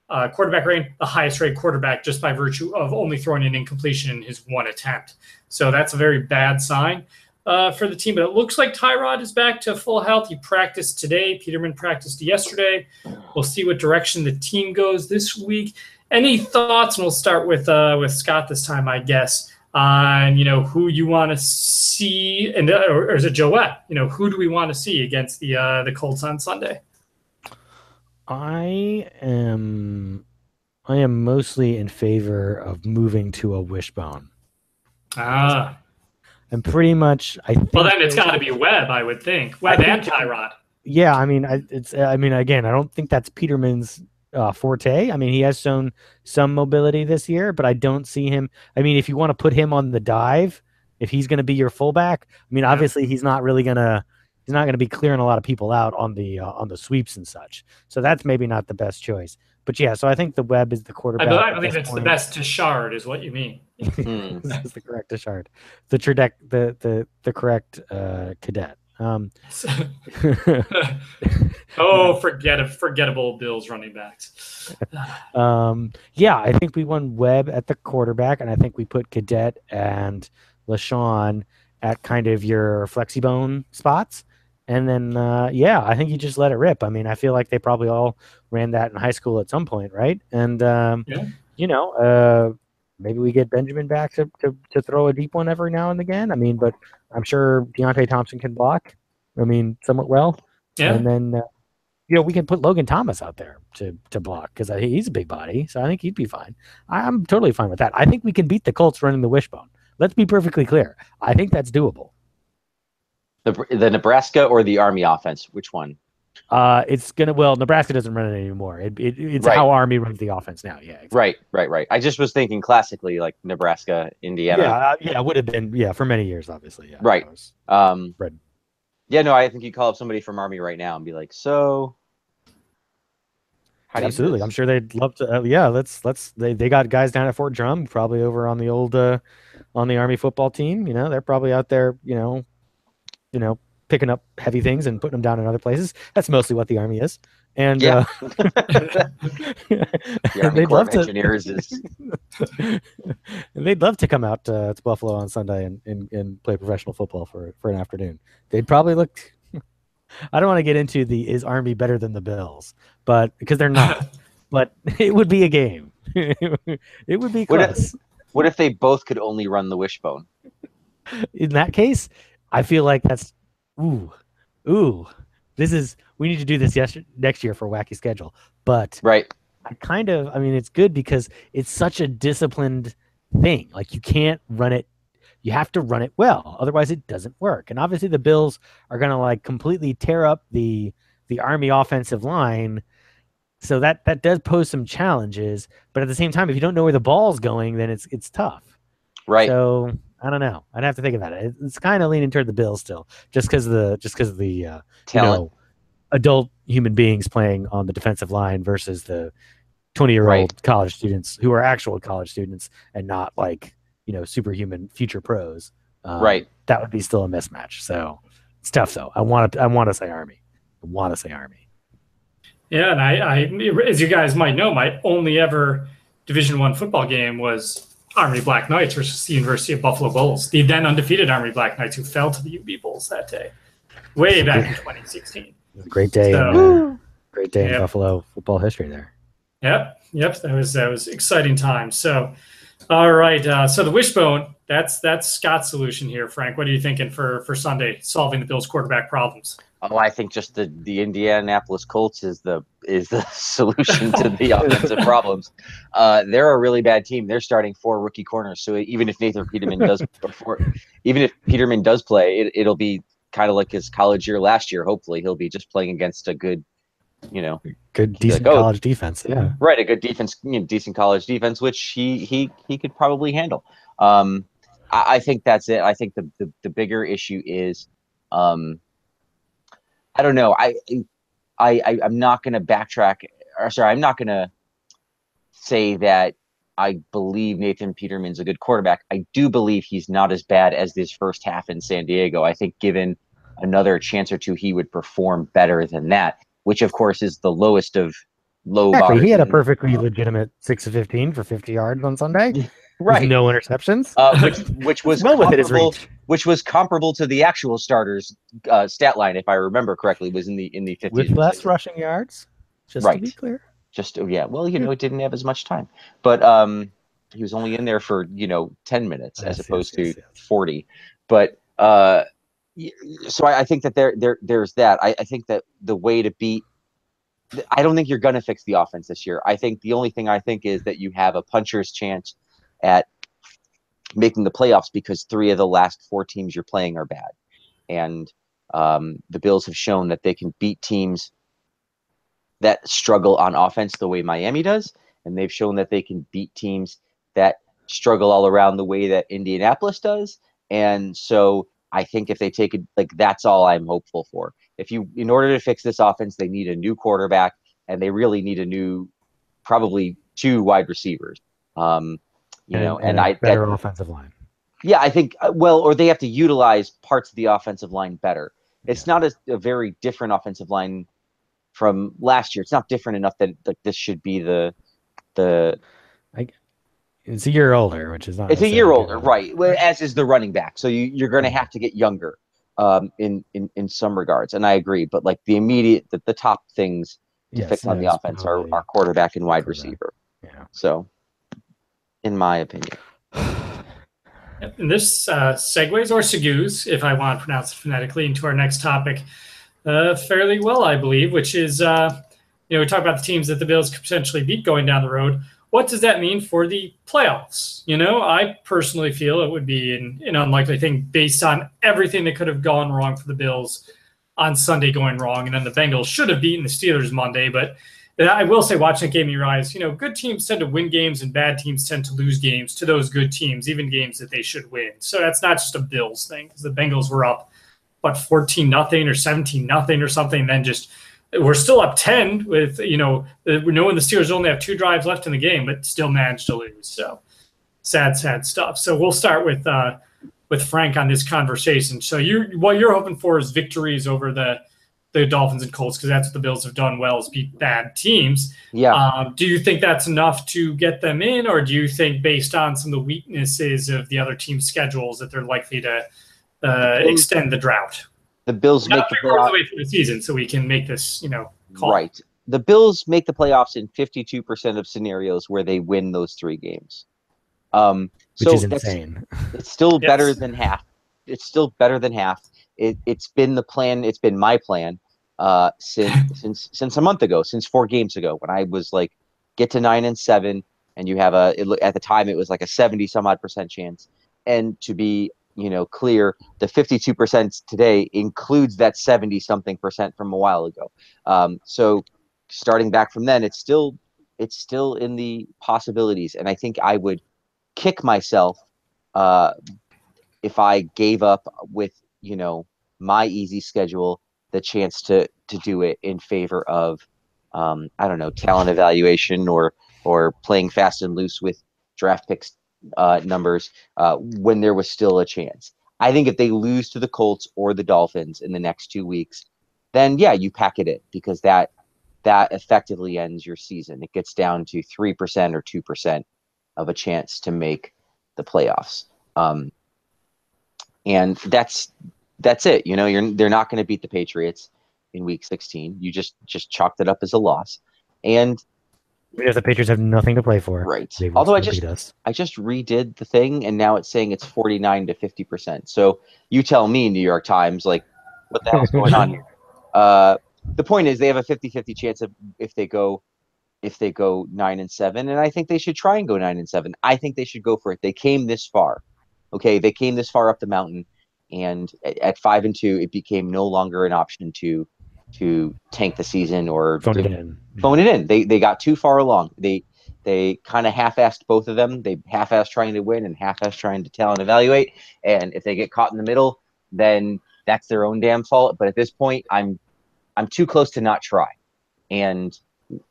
uh, quarterback rating, the highest rated quarterback just by virtue of only throwing an incompletion in his one attempt. So that's a very bad sign uh, for the team. But it looks like Tyrod is back to full health. He practiced today. Peterman practiced yesterday. We'll see what direction the team goes this week. Any thoughts? And we'll start with uh, with Scott this time, I guess, on you know who you want to see, and uh, or, or is it Joette? You know who do we want to see against the uh, the Colts on Sunday?
I am I am mostly in favor of moving to a wishbone.
Ah,
And pretty much I think
well then it's got to be Webb, I would think. Webb
I
and Tyrod.
Yeah, I mean, I, it's. I mean, again, I don't think that's Peterman's uh, forte. I mean, he has shown some mobility this year, but I don't see him. I mean, if you want to put him on the dive, if he's going to be your fullback, I mean,
Yeah.
obviously he's not really going to. He's not going to be clearing a lot of people out on the uh, on the sweeps and such. So that's maybe not the best choice. But yeah, so I think the web is the
I,
quarterback.
believe, I believe
this
it's the best Tashard, is what you mean.
That's the correct Tashard. The Tredek, the the the correct uh, cadet. Um,
oh, forget forgettable Bills running backs.
um, yeah, I think we won Webb at the quarterback, and I think we put Cadet and LeSean at kind of your flexbone spots. And then, uh, yeah, I think you just let it rip. I mean, I feel like they probably all ran that in high school at some point, right? And, um,
Yeah.
you know, uh, maybe we get Benjamin back to, to, to throw a deep one every now and again. I mean, but I'm sure Deonte Thompson can block. I mean, somewhat well.
Yeah.
And then, uh, you know, we can put Logan Thomas out there to to block because he's a big body, so I think he'd be fine. I, I'm totally fine with that. I think we can beat the Colts running the wishbone. Let's be perfectly clear. I think that's doable.
The the Nebraska or the Army offense? Which one?
Uh, it's gonna well, Nebraska doesn't run it anymore. It, it it's
Right.
how Army runs the offense now. Yeah, exactly.
Right, right, right. I just was thinking classically like Nebraska, Indiana.
Yeah, uh, yeah, would have been yeah for many years, obviously. Yeah,
Right. Um,
Right.
yeah, no, I think you call up somebody from Army right now and be like, so. How do you do
Absolutely. I'm sure they'd love to. Uh, yeah, let's let's. They they got guys down at Fort Drum, probably over on the old uh, on the Army football team. You know, they're probably out there. You know, you know, picking up heavy things and putting them down in other places. That's mostly what the Army is. And
Yeah.
uh,
The Army
they'd love to.
Engineers is
they'd love to come out uh, to Buffalo on Sunday and, and, and play professional football for for an afternoon. They'd probably look. I don't want to get into the is Army better than the Bills, but because they're not. but it would be a game. it would be
Would it-
close.
What if they both could only run the wishbone?
In that case, I feel like that's ooh, ooh. This is we need to do this yes, next year for wacky schedule. But
Right.
I kind of I mean it's good because it's such a disciplined thing. Like you can't run it you have to run it well otherwise it doesn't work. And obviously the Bills are going to like completely tear up the the army offensive line. So that that does pose some challenges, but at the same time if you don't know where the ball's going then it's it's tough.
Right.
So I don't know. I'd have to think about it. It- It's kind of leaning toward the Bills still, just because the just because of the uh, you know adult human beings playing on the defensive line versus the twenty year old
Right.
college students who are actual college students and not like you know superhuman future pros. Um,
Right.
That would be still a mismatch. So it's tough though. I want to. I want to say Army. I want to say Army.
Yeah, and I, I, as you guys might know, my only ever Division One football game was Army Black Knights versus the University of Buffalo Bulls, the then undefeated Army Black Knights who fell to the UB Bulls that day, way back in 2016.
It was a great day.
So-
in, uh, great day
Yep.
in Buffalo football history there.
Yep, yep, that was that was exciting time. So, all right, uh, so the wishbone, that's that's Scott's solution here, Frank. What are you thinking for for Sunday, solving the Bills' quarterback problems?
Oh, I think just the the Indianapolis Colts is the is the solution to the offensive problems. Uh, they're a really bad team. They're starting four rookie corners, so even if Nathan Peterman does, or four, even if Peterman does play, it, it'll be kind of like his college year last year. Hopefully, he'll be just playing against a good, you know,
Good, decent
like, oh.
college defense. Yeah.
right, a good defense, you know, decent college defense, which he he he could probably handle. Um, I, I think that's it. I think the the, the bigger issue is, um, I don't know. I I, I I'm not going to backtrack. Or sorry, I'm not going to say that I believe Nathan Peterman's a good quarterback. I do believe he's not as bad as this first half in San Diego. I think given another chance or two, he would perform better than that. Which of course is the lowest of low.
Exactly. He had a perfectly legitimate six of fifteen for fifty yards on Sunday.
right.
No interceptions.
uh, which which was
well within his
comparable,
reach.
which was comparable to the actual starters uh, stat line, if I remember correctly, was in the in the 50s.
With less rushing yards. Just
Right.
to be clear.
Just oh, yeah, well, you know, it didn't have as much time, but um, he was only in there for you know ten minutes
Yes,
as opposed
yes,
to
yes.
forty. But uh, so I, I think that there there there's that. I, I think that the way to beat. I don't think you're going to fix the offense this year. I think the only thing I think is that you have a puncher's chance at making the playoffs because three of the last four teams you're playing are bad, and um, the Bills have shown that they can beat teams that struggle on offense the way Miami does, and they've shown that they can beat teams that struggle all around the way that Indianapolis does. And so I think if they take it like that's all I'm hopeful for. If you in order to fix this offense, they need a new quarterback and they really need a new probably two wide receivers. Um, you know, and,
a
I that,
better offensive line.
yeah, I think uh, well, or they have to utilize parts of the offensive line better. it's not a, a very different offensive line from last year. It's not different enough that like this should be the the
It's a year older, which is not.
it's a year older, right? Well, as is the running back. So you, you're going to have to get younger um, in, in in some regards, and I agree. But like the immediate, the, the top things to
Yes,
fix on the offense are, are quarterback and wide
quarterback.
receiver.
Yeah.
So, in my opinion,
And this uh, segues or segues, if I want to pronounce it phonetically, into our next topic uh, fairly well, I believe, which is uh, you know we talk about the teams that the Bills could potentially beat going down the road. What does that mean for the playoffs? You know, I personally feel it would be an, an unlikely thing based on everything that could have gone wrong for the Bills on Sunday going wrong, and then the Bengals should have beaten the Steelers Monday, but I will say, watching that game, you realize, you know, good teams tend to win games and bad teams tend to lose games to those good teams, even games that they should win. So that's not just a Bills thing because the Bengals were up, what, 14 nothing or 17 nothing or something, then just we're still up 10 with, you know, uh, knowing the Steelers only have two drives left in the game, but still managed to lose. So sad, sad stuff. So we'll start with, uh, with Frank on this conversation. So you what you're hoping for is victories over the the Dolphins and Colts because that's what the Bills have done well is beat bad teams.
yeah,
Um, do you think that's enough to get them in, or do you think based on some of the weaknesses of the other teams' schedules that they're likely to uh, extend the drought?
the Bills make the
three quarters of
playoffs.
the way through the season, so we can make this, you know, call.
Right. The Bills make the playoffs in 52% of scenarios where they win those three games. Um,
Which
so
is
that's-
insane.
It's still
Yes.
better than half. It's still better than half. It, it's been the plan. It's been my plan uh, since since since a month ago, since four games ago, when I was like, get to nine and seven, and you have a. It, at the time, it was like a seventy some odd percent chance, and to be you know clear, the fifty two percent today includes that seventy something percent from a while ago. Um, so starting back from then, it's still it's still in the possibilities, and I think I would kick myself uh, if I gave up with you know my easy schedule the chance to to do it in favor of um, I don't know talent evaluation or or playing fast and loose with draft picks uh, numbers uh, when there was still a chance. I think if they lose to the Colts or the Dolphins in the next two weeks, then yeah, you pack it because that that effectively ends your season. It gets down to three percent or two percent of a chance to make the playoffs. Um, and that's that's it. You know, you're they're not going to beat the Patriots in Week 16. You just just chalked it up as a loss. And
Because the Patriots have nothing to play for.
right, although I just. I just redid the thing, and now it's saying it's 49 to 50 percent. So you tell me, New York Times, like what the hell's going on here? Uh, the point is, they have a 50-50 chance of if they go if they go nine and seven, and I think they should try and go nine and seven. I think they should go for it. They came this far, okay? They came this far up the mountain, and at, five and two, it became no longer an option to to tank the season or
Phone it in.
phone it in. They they got too far along. They they kind of half-assed both of them. They half-assed trying to win and half-assed trying to tell and evaluate. And if they get caught in the middle, then that's their own damn fault. But at this point, I'm I'm too close to not try. And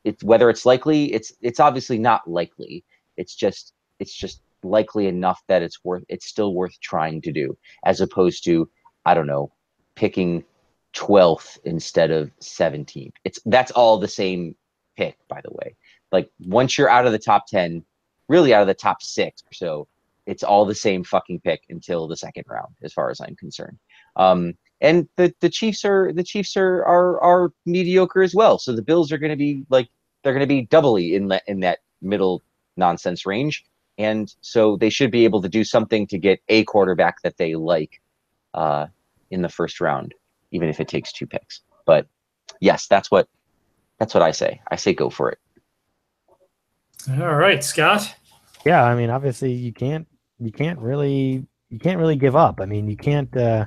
it's whether it's likely, it's it's obviously not likely. It's just it's just likely enough that it's worth it's still worth trying to do, as opposed to I don't know picking 12th instead of 17th. It's that's all the same pick, by the way. Like once you're out of the top 10, really out of the top six or so, it's all the same fucking pick until the second round, as far as I'm concerned. Um, and the, the Chiefs are the Chiefs are, are are mediocre as well. So the Bills are going to be like they're going to be doubly in that in that middle nonsense range, and so they should be able to do something to get a quarterback that they like uh, in the first round, even if it takes two picks. But yes, that's what that's what I say. I say go for it.
All right, Scott.
Yeah, I mean, obviously you can't you can't really you can't really give up. I mean, you can't. Uh,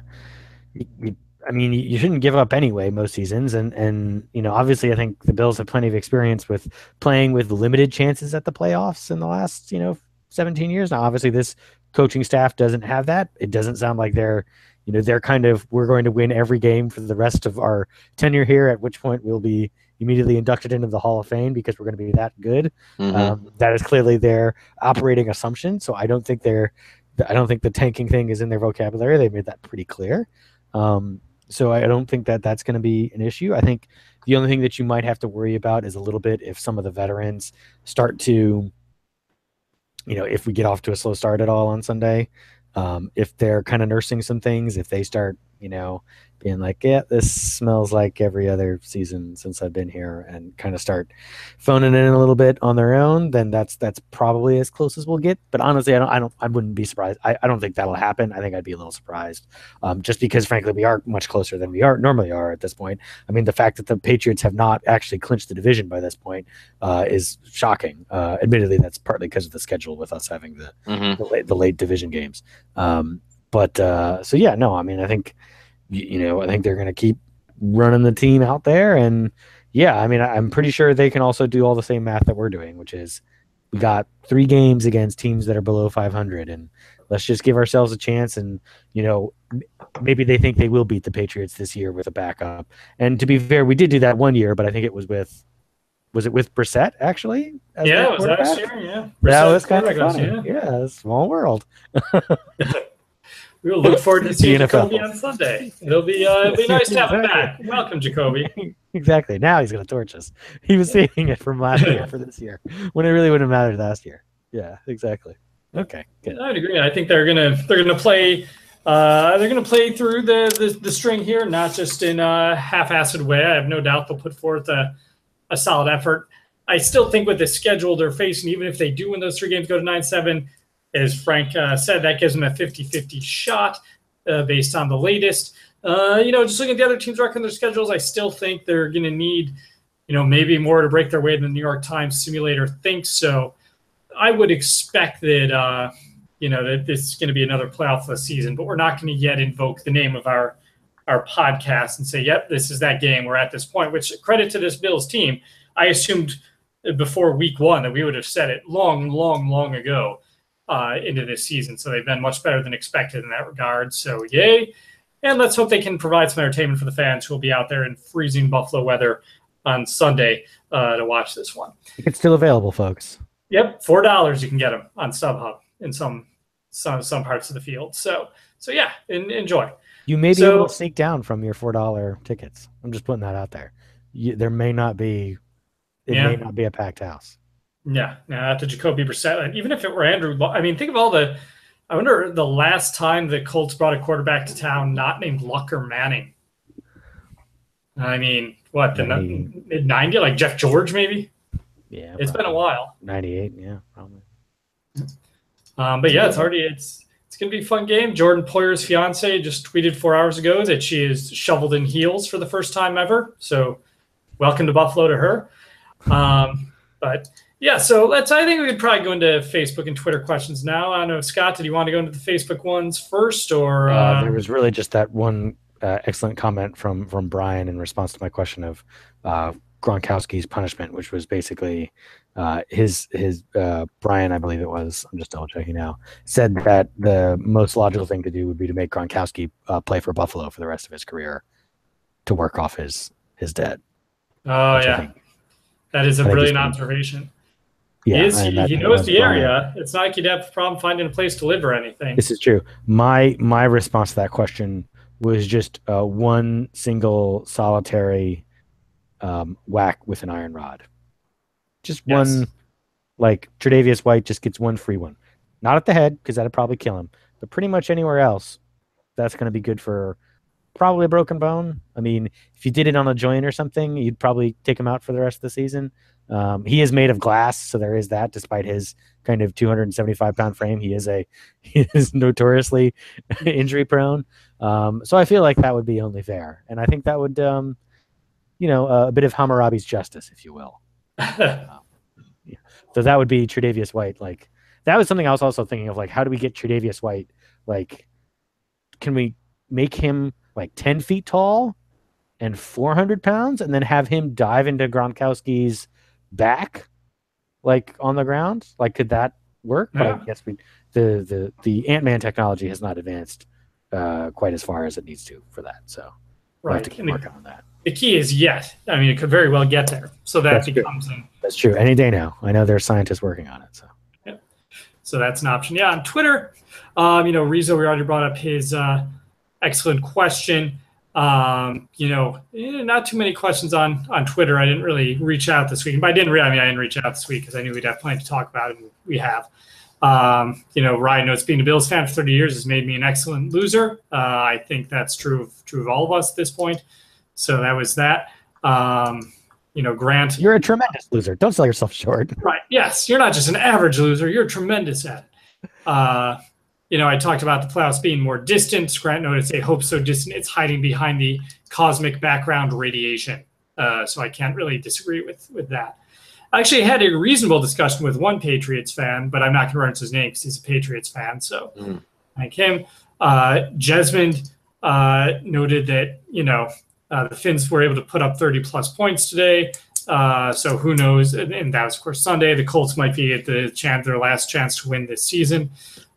you, you, I mean, you, you shouldn't give up anyway most seasons, and and you know, obviously, I think the Bills have plenty of experience with playing with limited chances at the playoffs in the last you know 17 years. Now, obviously, this coaching staff doesn't have that. It doesn't sound like they're you know they're kind of we're going to win every game for the rest of our tenure here. At which point we'll be immediately inducted into the Hall of Fame because we're going to be that good.
Mhm.
Um, that is clearly their operating assumption. So I don't think they're, I don't think the tanking thing is in their vocabulary. They made that pretty clear. Um, so I don't think that that's going to be an issue. I think the only thing that you might have to worry about is a little bit if some of the veterans start to, you know, if we get off to a slow start at all on Sunday, um, if they're kind of nursing some things, if they start, you know, being like, yeah, this smells like every other season since I've been here, and kind of start phoning in a little bit on their own, then that's that's probably as close as we'll get. But honestly, I don't, I don't, I wouldn't be surprised. I, I don't think that'll happen. I think I'd be a little surprised, um, just because frankly we are much closer than we are normally are at this point. I mean, the fact that the Patriots have not actually clinched the division by this point uh, is shocking. Uh, admittedly, that's partly because of the schedule with us having the
Mhm.
the, late, the late division games. Um, but uh, so yeah, no, I mean, I think you, you know, I think they're going to keep running the team out there, and yeah, I mean, I'm pretty sure they can also do all the same math that we're doing, which is we got three games against teams that are below 500, and let's just give ourselves a chance. And you know, maybe they think they will beat the Patriots this year with a backup. And to be fair, we did do that one year, but I think it was with. Was it with Brissett actually? as
yeah, it was last year. Yeah,
That was kind of funny.
last
Yeah. small world.
We will look forward to seeing. Jacoby on Sunday. It'll be uh, it'll be nice to have him back. Welcome, Jacoby.
exactly. Now he's going to torch us. He was saving it from last year for this year when it really wouldn't have mattered last year. Yeah, exactly. Okay, good.
I would agree. I think they're gonna they're gonna play uh, they're gonna play through the, the the string here, not just in a half-assed way. I have no doubt they'll put forth a, a solid effort. I still think with the schedule they're facing, even if they do win those three games, go to nine seven, as Frank uh, said, that gives them a 50-50 shot uh, based on the latest. Uh, you know, just looking at the other teams' record and their schedules, I still think they're going to need, you know, maybe more to break their way than the New York Times simulator thinks. So, I would expect that, uh, you know, that this is going to be another playoff season, but we're not going to yet invoke the name of our our podcast and say, "Yep, this is that game." We're at this point. Which credit to this Bills team. I assumed before Week One that we would have said it long, long, long ago uh, into this season. So they've been much better than expected in that regard. So yay! And let's hope they can provide some entertainment for the fans who will be out there in freezing Buffalo weather on Sunday uh, to watch this one.
It's still available, folks.
Yep, four dollars you can get them on StubHub in some some some parts of the field. So so yeah, en- enjoy.
You may be
So-
able to sneak down from your four dollar tickets. I'm just putting that out there. You, there may not be. It
Yeah.
may not be a packed house.
Yeah, at the Jacoby Brissett. and Even if it were Andrew, I mean, think of all the. I wonder the last time the Colts brought a quarterback to town not named Luck or Manning. I mean, what the mid '90s, like Jeff George, maybe.
Yeah,
It's been a while.
Ninety eight. Yeah, probably.
Um, but yeah, it's already it's it's gonna be a fun game. Jordan Poyer's fiance just tweeted four hours ago that she is shoveled in heels for the first time ever. So welcome to Buffalo to her. Um, but yeah, so let's. I think we could probably go into Facebook and Twitter questions now. I don't know, Scott. Did you want to go into the Facebook ones first, or
Uh,
uh,
there was really just that one uh, excellent comment from from Brian in response to my question of uh, Gronkowski's punishment, which was basically uh, his his uh, Brian, I believe it was. I'm just double checking now. Said that the most logical thing to do would be to make Gronkowski uh, play for Buffalo for the rest of his career to work off his his debt.
oh yeah, that is a
I
brilliant observation.
Yeah,
he, is, he, knows the area. It's not like you'd have a problem finding a place to live or anything.
This is true. My my response to that question was just uh, one single solitary um, whack with an iron rod. Just
Yes.
one, like Tre'Davious White just gets one free one, not at the head because that'd probably kill him, but pretty much anywhere else, that's going to be good for probably a broken bone. I mean, if you did it on a joint or something, you'd probably take him out for the rest of the season. Um, he is made of glass, so there is that. Despite his kind of 275 pound frame, he is a he is notoriously injury prone. Um, so I feel like that would be only fair, and I think that would, um, you know, uh, a bit of Hammurabi's justice, if you will. So that would be Tre'Davious White. Like that was something I was also thinking of. Like, how do we get Tre'Davious White? Like, can we make him like 10 feet tall and 400 pounds, and then have him dive into Gronkowski's back, like on the ground? Like, could that work? But I guess we the the the Ant Man technology has not advanced uh, quite as far as it needs to for that. So we'll have to keep working on that.
the key is yet. I mean, it could very well get there. So that
That's true.
becomes an
That's true. Any day now. I know there are scientists working on it. So Yeah.
So that's an option. Yeah, on Twitter, um, you know, Rizzo, we already brought up his uh, excellent question. Um, you know, eh, not too many questions on on Twitter. I didn't really reach out this week. But I didn't really. I mean, I didn't reach out this week because I knew we'd have plenty to talk about, and we have. Um, you know, Ryan knows being a Bills fan for 30 years has made me an excellent loser. Uh, I think that's true of true of all of us at this point. So that was that. Um, you know, Grant.
You're a tremendous loser. Don't sell yourself short.
Right. Yes, you're not just an average loser. You're tremendous at it. Uh, you know, I talked about the playoffs being more distant. Grant noticed a hope so distant it's hiding behind the cosmic background radiation. Uh, so I can't really disagree with with that. I actually had a reasonable discussion with one Patriots fan, but I'm not going to reference his name because he's a Patriots fan. So mm. thank him. Uh, Jesmond uh, noted that you know uh, the Fins were able to put up 30 plus points today. Uh, so who knows? And, and, that was of course Sunday. The Colts might be at the chance their last chance to win this season.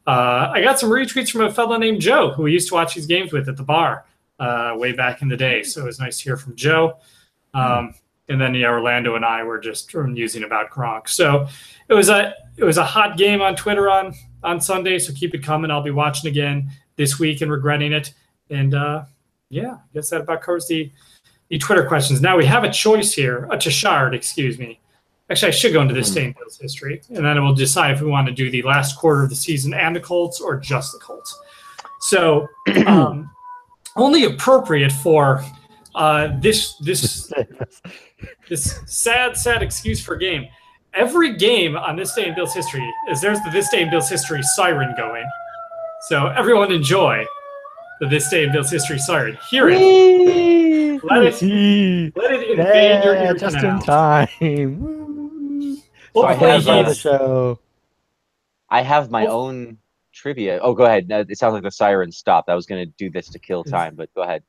Uh, I got some retweets from a fellow named Joe who we used to watch these games with at the bar uh, way back in the day. So it was nice to hear from Joe. Um, and then yeah, Orlando and I were just using about Gronk. So it was a it was a hot game on Twitter on on Sunday. So keep it coming. I'll be watching again this week and regretting it. And uh, yeah, I guess that about covers the the Twitter questions. Now we have a choice here, a Tashard, excuse me. Actually, I should go into this Stain Bills history, and then we'll decide if we want to do the last quarter of the season and the Colts or just the Colts. So, um, only appropriate for uh, this this this sad, sad excuse for game. Every game on this day in Bills history is there's the this day in Bills history siren going. So everyone enjoy the this day in Bills history siren. Hear it. Let it, let it invade yeah, your ear
just in time.
I have the uh, show. I have my own trivia. Oh, go ahead. It sounds like the siren stopped. I was going to do this to kill time, but go ahead.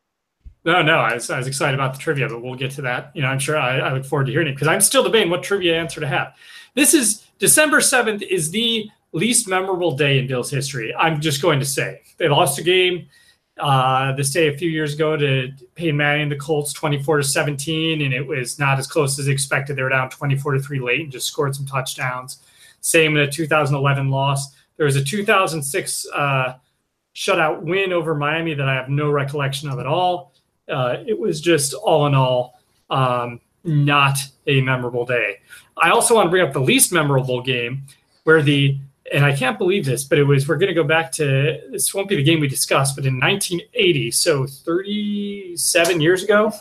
No, no, I was, I was excited about the trivia, but we'll get to that. You know, I'm sure I, I look forward to hearing it because I'm still debating what trivia answer to have. This is December 7th is the least memorable day in Bills history. I'm just going to say they lost a game uh, this day a few years ago to Peyton Manning, the Colts, 24 to 17, and it was not as close as expected. They were down 24 to three late and just scored some touchdowns. Same in a 2011 loss. There was a 2006 uh, shutout win over Miami that I have no recollection of at all. Uh, it was just all in all um, not a memorable day. I also want to bring up the least memorable game where the and I can't believe this, but it was we're going to go back to this won't be the game we discussed, but in 1980, so 37 years ago,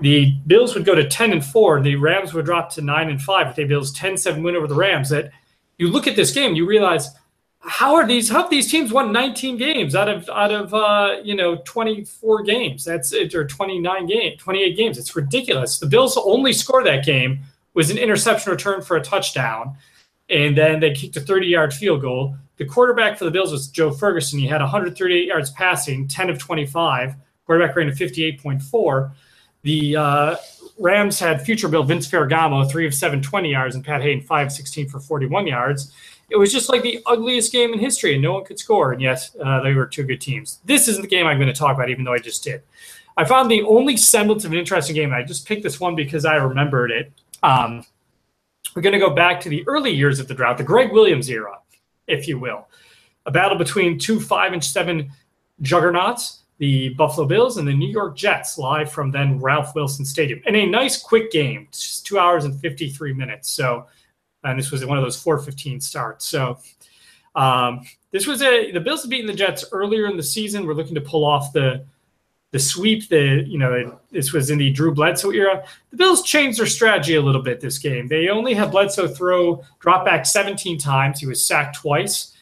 the Bills would go to 10 and 4, the Rams would drop to 9 and 5 with the Bills 10-7 win over the Rams. That you look at this game, you realize how are these how have these teams won 19 games out of out of uh, you know 24 games? That's it or 29 game, 28 games. It's ridiculous. The Bills only score that game was an interception return for a touchdown and then they kicked a 30 yard field goal. The quarterback for the Bills was Joe Ferguson. He had 138 yards passing, 10 of 25. Quarterback rating of 58.4. The uh, Rams had future Bill Vince Ferragamo, three of seven, 20 yards, and Pat Haden, five, of 16 for 41 yards. It was just like the ugliest game in history, and no one could score. And yet, uh, they were two good teams. This isn't the game I'm going to talk about, even though I just did. I found the only semblance of an interesting game. I just picked this one because I remembered it. Um, we're going to go back to the early years of the drought, the Gregg Williams era, if you will. A battle between two five and seven juggernauts, the Buffalo Bills and the New York Jets, live from then Ralph Wilson Stadium. And a nice quick game, just two hours and 53 minutes. So, and this was one of those 415 starts. So, um, this was a the Bills had beaten the Jets earlier in the season. We're looking to pull off the the sweep, the you know, this was in the Drew Bledsoe era. The Bills changed their strategy a little bit this game. They only had Bledsoe throw drop back 17 times. He was sacked twice,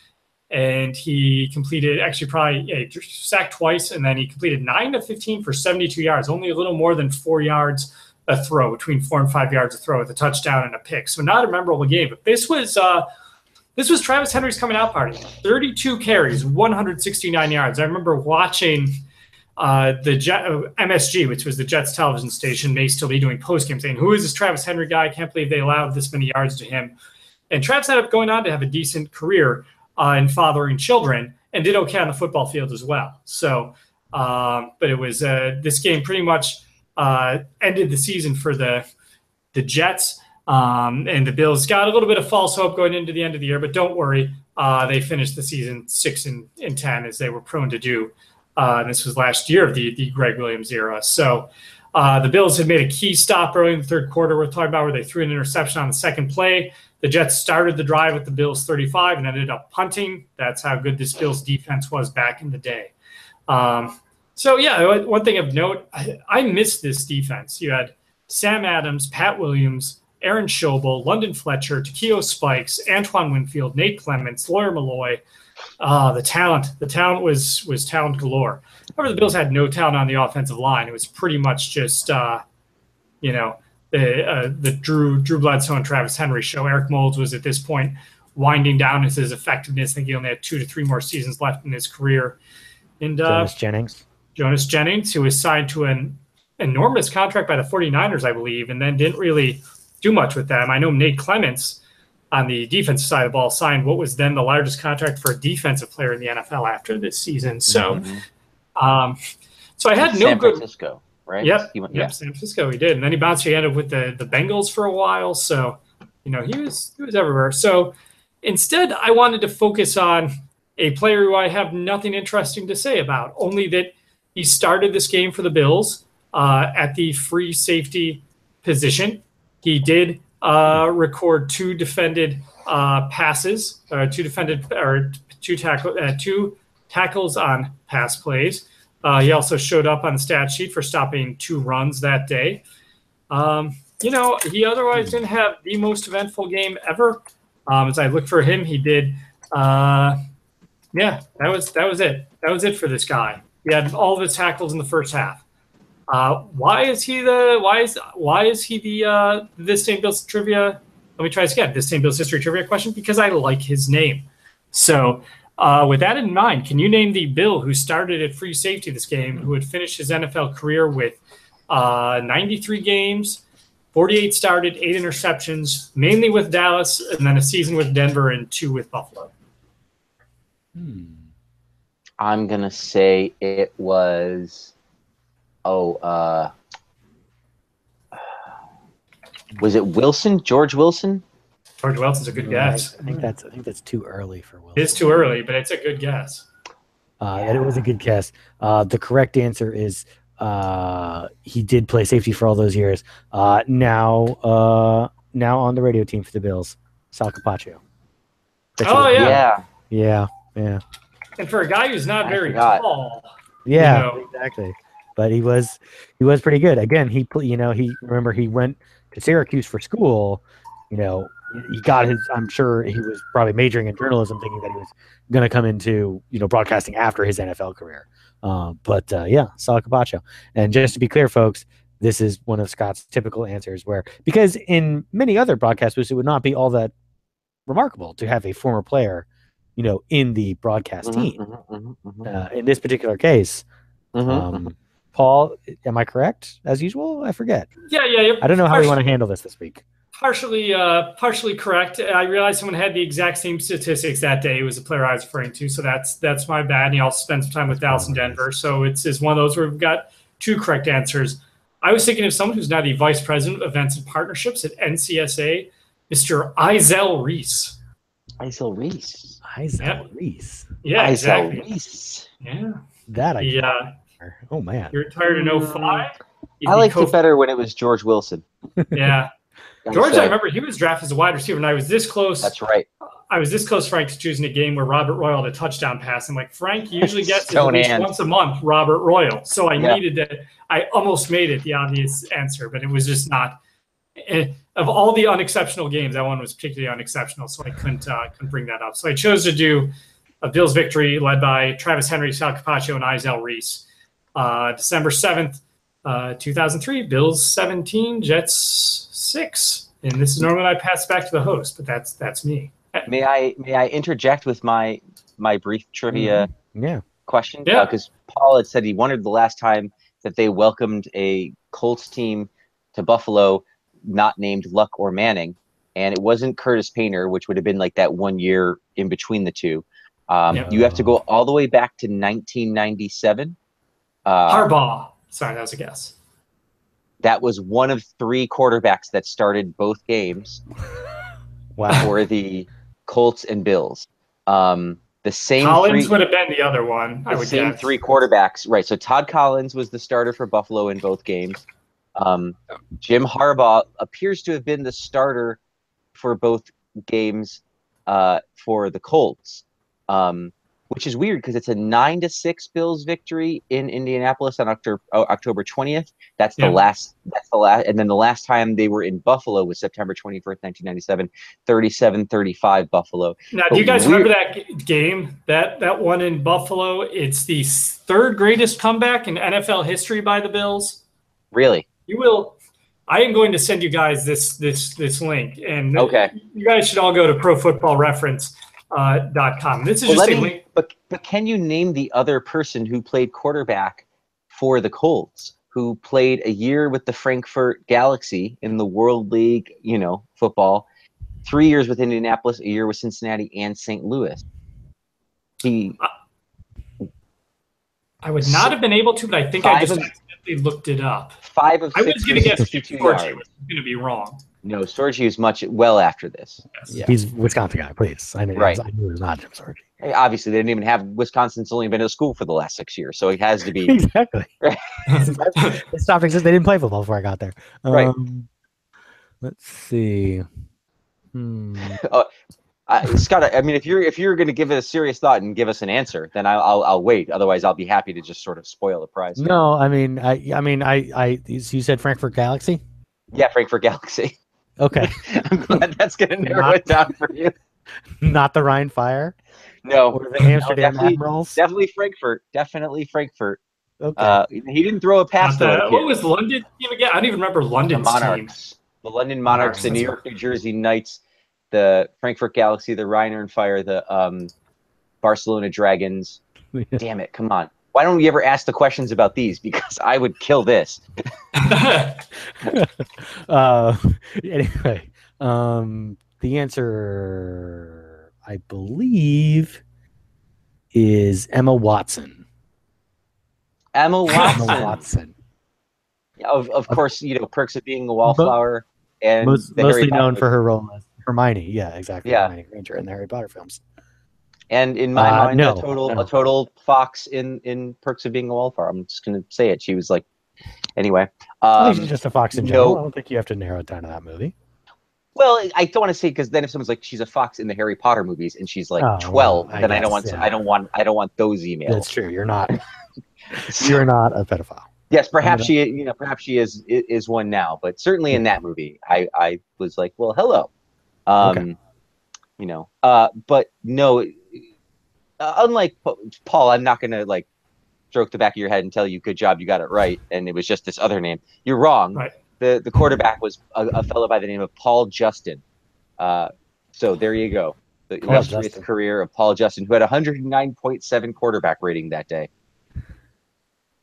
and he completed actually probably yeah, sacked twice, and then he completed nine to 15 for 72 yards, only a little more than four yards a throw, between four and five yards a throw with a touchdown and a pick. So not a memorable game, but this was. Uh, this was Travis Henry's coming out party. 32 carries, 169 yards. I remember watching uh, the Jet, uh, MSG, which was the Jets television station, may still be doing post game saying, "Who is this Travis Henry guy? I can't believe they allowed this many yards to him." And Travis ended up going on to have a decent career uh, in fathering children and did okay on the football field as well. So, um, but it was uh, this game pretty much uh, ended the season for the the Jets. Um, and the Bills got a little bit of false hope going into the end of the year, but don't worry, they finished the season six and, and ten as they were prone to do Uh, this was last year of the, the Gregg Williams era. So uh, the Bills had made a key stop early in the third quarter. We're talking about where they threw an interception on the second play. The Jets started the drive at the Bills 35 and ended up punting. That's how good this Bills defense was back in the day. Um, so, yeah, one thing of note, I, I miss this defense. You had Sam Adams, Pat Williams, Aaron Schobel, London Fletcher, Takeo Spikes, Antoine Winfield, Nate Clements, Lawyer Milloy. Uh, the talent, the talent was was talent galore. However, the Bills had no talent on the offensive line. It was pretty much just, uh, you know, the uh, the Drew Drew Bledsoe and Travis Henry show. Eric Moulds was at this point winding down his effectiveness. I think he only had two to three more seasons left in his career. And uh,
Jonas Jennings.
Jonas Jennings, who was signed to an enormous contract by the 49ers, I believe, and then didn't really do much with them. I know Nate Clements on the defensive side of the ball signed what was then the largest contract for a defensive player in the NFL after this season. So, mm-hmm. um, so I had no
San
good.
Francisco, right?
Yep, he went, yep, yeah. San Francisco. He did, and then he bounced. He ended up with the the Bengals for a while. So, you know, he was he was everywhere. So, instead, I wanted to focus on a player who I have nothing interesting to say about, only that he started this game for the Bills uh, at the free safety position. He did uh, record two defended uh, passes, or two defended, or two tackle, uh, two tackles on pass plays. Uh, he also showed up on the stat sheet for stopping two runs that day. Um, you know, he otherwise didn't have the most eventful game ever. Um, as I look for him, he did. Uh, yeah, that was that was it. That was it for this guy. He had all of his tackles in the first half. Uh, why is he the why is why is he the uh, this same Bills trivia? Let me try this again. This same Bills history trivia question because I like his name. So uh, with that in mind, can you name the Bill who started at free safety this game, who would finish his NFL career with uh, 93 games, 48 started, eight interceptions, mainly with Dallas, and then a season with Denver and two with Buffalo?
Hmm. I'm gonna say it was oh, uh, was it Wilson? George Wilson?
George Wilson's a good guess.
I think that's I think that's too early for Wilson.
It's too early, but it's a good guess.
Uh, yeah. it was a good guess. Uh, the correct answer is uh, he did play safety for all those years. Uh, now, uh, now on the radio team for the Bills, Sal Capaccio.
oh yeah.
yeah,
yeah, yeah.
And for a guy who's not I very forgot. tall,
yeah, you know, exactly but he was he was pretty good. Again, he you know he remember he went to Syracuse for school. You know, he got his. I'm sure he was probably majoring in journalism, thinking that he was going to come into you know broadcasting after his NFL career. Uh, but uh, yeah, Sal Capaccio. And just to be clear, folks, this is one of Scott's typical answers. Where because in many other broadcast booths, it would not be all that remarkable to have a former player, you know, in the broadcast mm-hmm, team. Mm-hmm, mm-hmm, uh, in this particular case, um. Paul, am I correct as usual? I forget.
Yeah, yeah. yeah.
I don't know how we want to handle this this week.
Partially, uh, partially correct. I realized someone had the exact same statistics that day. It was a player I was referring to, so that's that's my bad. And he also spent some time with Dallas and Denver, so it's, it's one of those where we've got two correct answers. I was thinking of someone who's now the vice president of events and partnerships at NCSA, Mr. Izell Reese.
Izell Reese.
Izell yep. Reese.
Yeah, Izell exactly.
Reese.
Yeah.
That I
yeah.
Oh man,
you're retired in 05?
I liked co- it better when it was George Wilson.
yeah, George. I remember he was drafted as a wide receiver, and I was this close.
That's right.
I was this close, Frank, to choosing a game where Robert Royal had a touchdown pass. I'm like, Frank usually gets at least once a month, Robert Royal. So I yeah. needed to. I almost made it the obvious answer, but it was just not. Eh, of all the unexceptional games, that one was particularly unexceptional, so I couldn't uh, couldn't bring that up. So I chose to do a Bills victory led by Travis Henry, Sal Capaccio, and Izell Reese. Uh, December 7th, uh, 2003, Bills 17, Jets 6. And this is normally I pass back to the host, but that's that's me.
May I may I interject with my my brief trivia
mm-hmm. yeah.
question?
Yeah.
Because uh, Paul had said he wondered the last time that they welcomed a Colts team to Buffalo not named Luck or Manning. And it wasn't Curtis Painter, which would have been like that one year in between the two. Um, yeah. You have to go all the way back to 1997
uh, Harbaugh. Sorry, that was a guess.
That was one of three quarterbacks that started both games
wow.
for the Colts and Bills. Um, The same
Collins
three,
would have been the other one. I
the
would
same
guess.
three quarterbacks, right? So Todd Collins was the starter for Buffalo in both games. Um, Jim Harbaugh appears to have been the starter for both games uh, for the Colts, um, which is weird because it's a nine to six Bills victory in Indianapolis on October oh, October twentieth. That's the
Yeah.
last. That's the last. And then the last time they were in Buffalo was September twenty first, nineteen ninety seven. 37-35 Buffalo.
Now, do you guys remember that g- game? That that one in Buffalo. It's the third greatest comeback in NFL history by the Bills.
Really?
You will. I am going to send you guys this this this link, and
Okay.
you guys should all go to ProFootballReference uh, dot com. This is
Well, me- But but can you name the other person who played quarterback for the Colts, who played a year with the Frankfurt Galaxy in the World League, you know, football, three years with Indianapolis, a year with Cincinnati and St. Louis. He
I would not have been able to, but I think I just
of-
accidentally looked it up.
five of
I was going to guess
62
Sorgi
yards.
was going to be wrong.
No, Sorgi is much well after this.
Yes.
Yeah.
He's a Wisconsin guy, please. I knew,
Right.
I knew it was not Jim Sorgi.
Hey, Obviously, they didn't even have Wisconsin's only been to school for the last six years, so it has to be
exactly. It stopped existing. They didn't play football before I got there.
Right.
Um, let's see. Hmm.
uh, Scott. I mean, if you're if you're going to give it a serious thought and give us an answer, then I'll, I'll I'll wait. Otherwise, I'll be happy to just sort of spoil the prize.
No, I mean, I, I mean, I, I. You said Frankfurt Galaxy.
Yeah, Frankfurt Galaxy.
Okay,
I'm glad that's going to narrow
Not-
it down for you.
not the Rhine Fire
No,
or the Amsterdam
definitely-
Admirals.
definitely Frankfurt. Definitely Frankfurt.
Okay.
Uh, he didn't throw a pass
Not
though.
the-
kid.
what was London team again? I don't even remember
the
London's team.
Monarchs? The London Monarchs,
Monarchs,
the New York, New Jersey Knights, the Frankfurt Galaxy, the Rhine Fire, the um, Barcelona Dragons. Damn it! Come on. Why don't we ever ask the questions about these? Because I would kill this.
uh, anyway, um, the answer, I believe, is Emma Watson.
Emma
Emma
Watson.
Watson,
of of course, you know, perks of being a wallflower and
Most, mostly known for her role as Hermione. Yeah, exactly.
Yeah.
Hermione Granger in the Harry Potter films.
And in my
Uh,
mind,
no,
a total
no.
a total fox in in perks of being a wallflower. I'm just gonna say it. She was like, anyway.
I
Um,
she's just a fox in
no-
I don't think you have to narrow it down to that movie.
well, I don't want to say because then if someone's like she's a fox in the Harry Potter movies and she's like
Oh,
12,
well, I
then I don't want
yeah.
I don't want I don't want those emails.
That's true. You're not. You're not a pedophile.
Yes, perhaps she, you know, perhaps she is is one now, but certainly in that movie, I I was like, well, hello, um,
Okay.
you know, uh, but no, uh, unlike Paul, I'm not gonna like stroke the back of your head and tell you, good job, you got it right, and it was just this other name. You're wrong.
Right.
The the quarterback was a, a fellow by the name of Paul Justin. Uh, so there you go. The
Paul
illustrious
Justin.
career of Paul Justin, who had a 109.7 quarterback rating that day.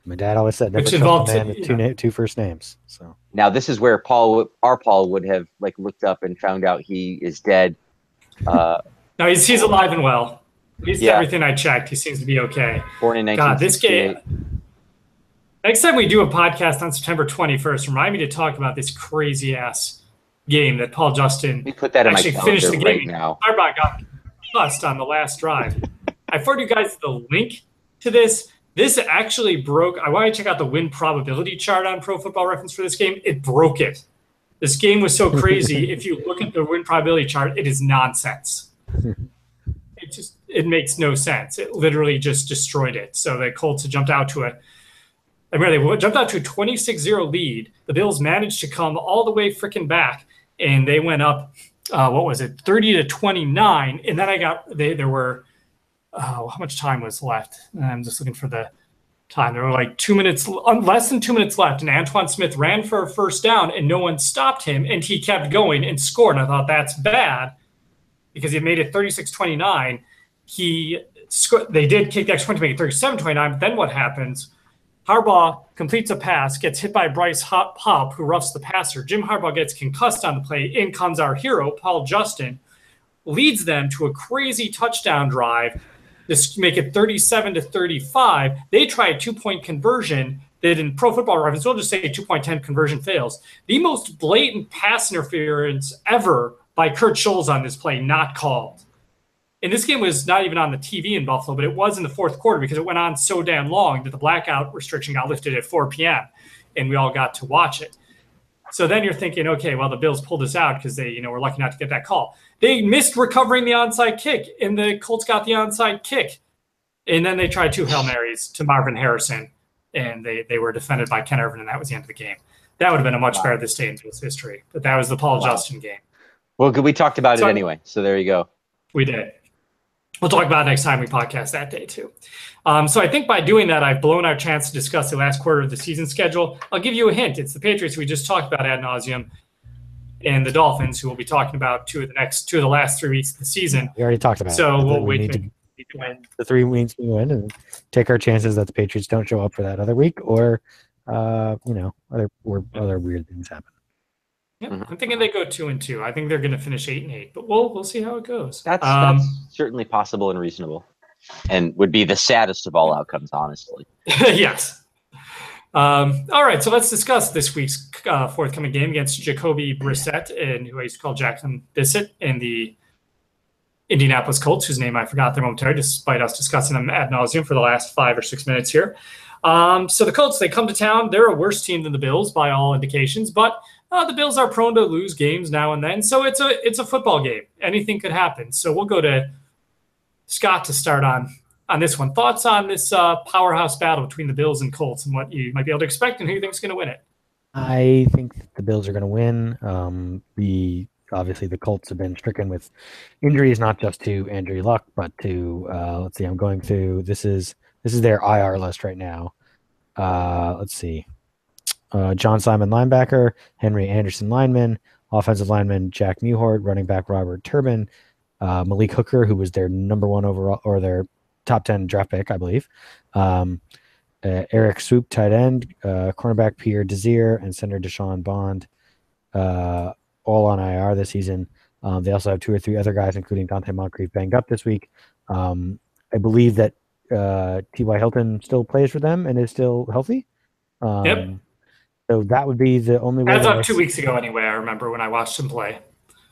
My dad always said never
Which
trust
involves
a man
it,
with two,
yeah.
na- two first names. So
Now this is where Paul, our Paul, would have like looked up and found out he is dead. Uh,
no, he's, he's alive and well. At least
Yeah.
everything I checked, he seems to be okay.
born in
God, this game. Next time we do a podcast on September 21st, remind me to talk about this crazy ass game that Paul Justin
put that in my
Actually finished the
right
game.
now.
Harbaugh got bust on the last drive. I forwarded you guys the link to this. This actually broke. I want to check out the win probability chart on Pro Football Reference for this game. It broke it. This game was so crazy. if you look at the win probability chart, it is nonsense. it makes no sense. It literally just destroyed it. So the Colts jumped out to a I remember they jumped out to a 26-0 lead. The Bills managed to come all the way freaking back, and they went up. Uh, what was it, 30 to 29? And then I got they there were oh, how much time was left? I'm just looking for the time. There were like two minutes, less than two minutes left, and Antowain Smith ran for a first down, and no one stopped him, and he kept going and scored. And I thought that's bad because he made it 36-29. He they did kick the extra point to make it 37-29. But then what happens? Harbaugh completes a pass, gets hit by Bryce Paup, Paup, who roughs the passer. Jim Harbaugh gets concussed on the play. In comes our hero, Paul Justin, leads them to a crazy touchdown drive. This make it 37 to 35. They try a two-point conversion that in pro football reference, we'll just say a two-point 10 conversion fails. The most blatant pass interference ever by Kurt Schulz on this play, not called. And this game was not even on the TV in Buffalo, but it was in the fourth quarter because it went on so damn long that the blackout restriction got lifted at 4 p.m. and we all got to watch it. So then you're thinking, okay, well, the Bills pulled this out because they, you know, were lucky not to get that call. They missed recovering the onside kick, and the Colts got the onside kick. And then they tried two Hail Marys to Marvin Harrison, and they, they were defended by Ken Irvin, and that was the end of the game. That would have been a much
Wow.
better this day in Bills history. But that was the Paul
Wow.
Justin game.
Well. We talked about
So-
it anyway, so there you go.
We did. We'll talk about it next time we podcast that day too. Um, so I think by doing that, I've blown our chance to discuss the last quarter of the season schedule. I'll give you a hint. It's the Patriots we just talked about ad nauseum, and the Dolphins, who we'll be talking about two of the next two of the last three weeks of the season.
We already talked about
So
it.
we'll
we
wait to-
the three weeks we win and take our chances that the Patriots don't show up for that other week or uh, you know, other or other weird things happen.
Yeah,
Mhm.
I'm thinking they go two and two. I think they're going to finish eight and eight, but we'll we'll see how it goes.
That's,
um,
that's certainly possible and reasonable, and would be the saddest of all outcomes, honestly.
yes. Um, all right, so let's discuss this week's uh, forthcoming game against Jacoby Brissett and who I used to call Jackson Bissett and the Indianapolis Colts, whose name I forgot there momentarily, despite us discussing them ad nauseum for the last five or six minutes here. Um, so the Colts, they come to town. They're a worse team than the Bills by all indications, but uh, the Bills are prone to lose games now and then. So it's a it's a football game. Anything could happen. So we'll go to Scott to start on on this one. Thoughts on this uh, powerhouse battle between the Bills and Colts and what you might be able to expect and who you think is going to win it?
I think the Bills are going to win. Um, the obviously the Colts have been stricken with injuries, not just to Andrew Luck, but to uh, let's see. I'm going through. This is this is their IR list right now. Uh, let's see. Uh, John Simon linebacker, Henry Anderson lineman, offensive lineman Jack Mewhort, running back Robert Turbin, uh, Malik Hooker, who was their number one overall or their top ten draft pick, I believe. Um, uh, Erik Swoope, tight end, uh, cornerback Pierre Desir, and center Deyshawn Bond, uh, all on IR this season. Um, they also have two or three other guys, including Donte Moncrief, banged up this week. Um, I believe that uh, T.Y. Hilton still plays for them and is still healthy. Um,
Yep.
So that would be the only way.
As of two weeks ago, anyway, I remember when I watched him play.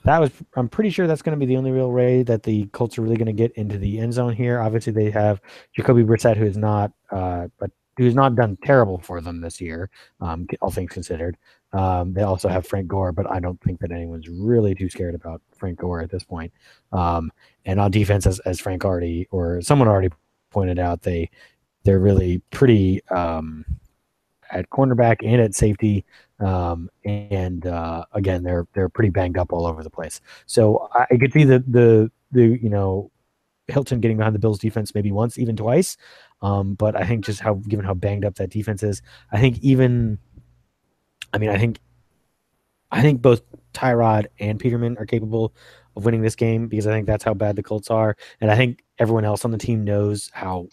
that was I'm pretty sure that's going to be the only real way that the Colts are really going to get into the end zone here. Obviously, they have Jacoby Brissett, who is not, uh, but who's not done terrible for them this year, um, all things considered. Um, they also have Frank Gore, but I don't think that anyone's really too scared about Frank Gore at this point. Um, and on defense, as, as Frank already or someone already pointed out, they they're really pretty um, at cornerback and at safety. Um, and uh, again, they're they're pretty banged up all over the place. So I, could see the the the you know Hilton getting behind the Bills defense maybe once, even twice. Um, but I think just how given how banged up that defense is, I think even I mean I think I think both Tyrod and Peterman are capable of winning this game because I think that's how bad the Colts are, and I think everyone else on the team knows how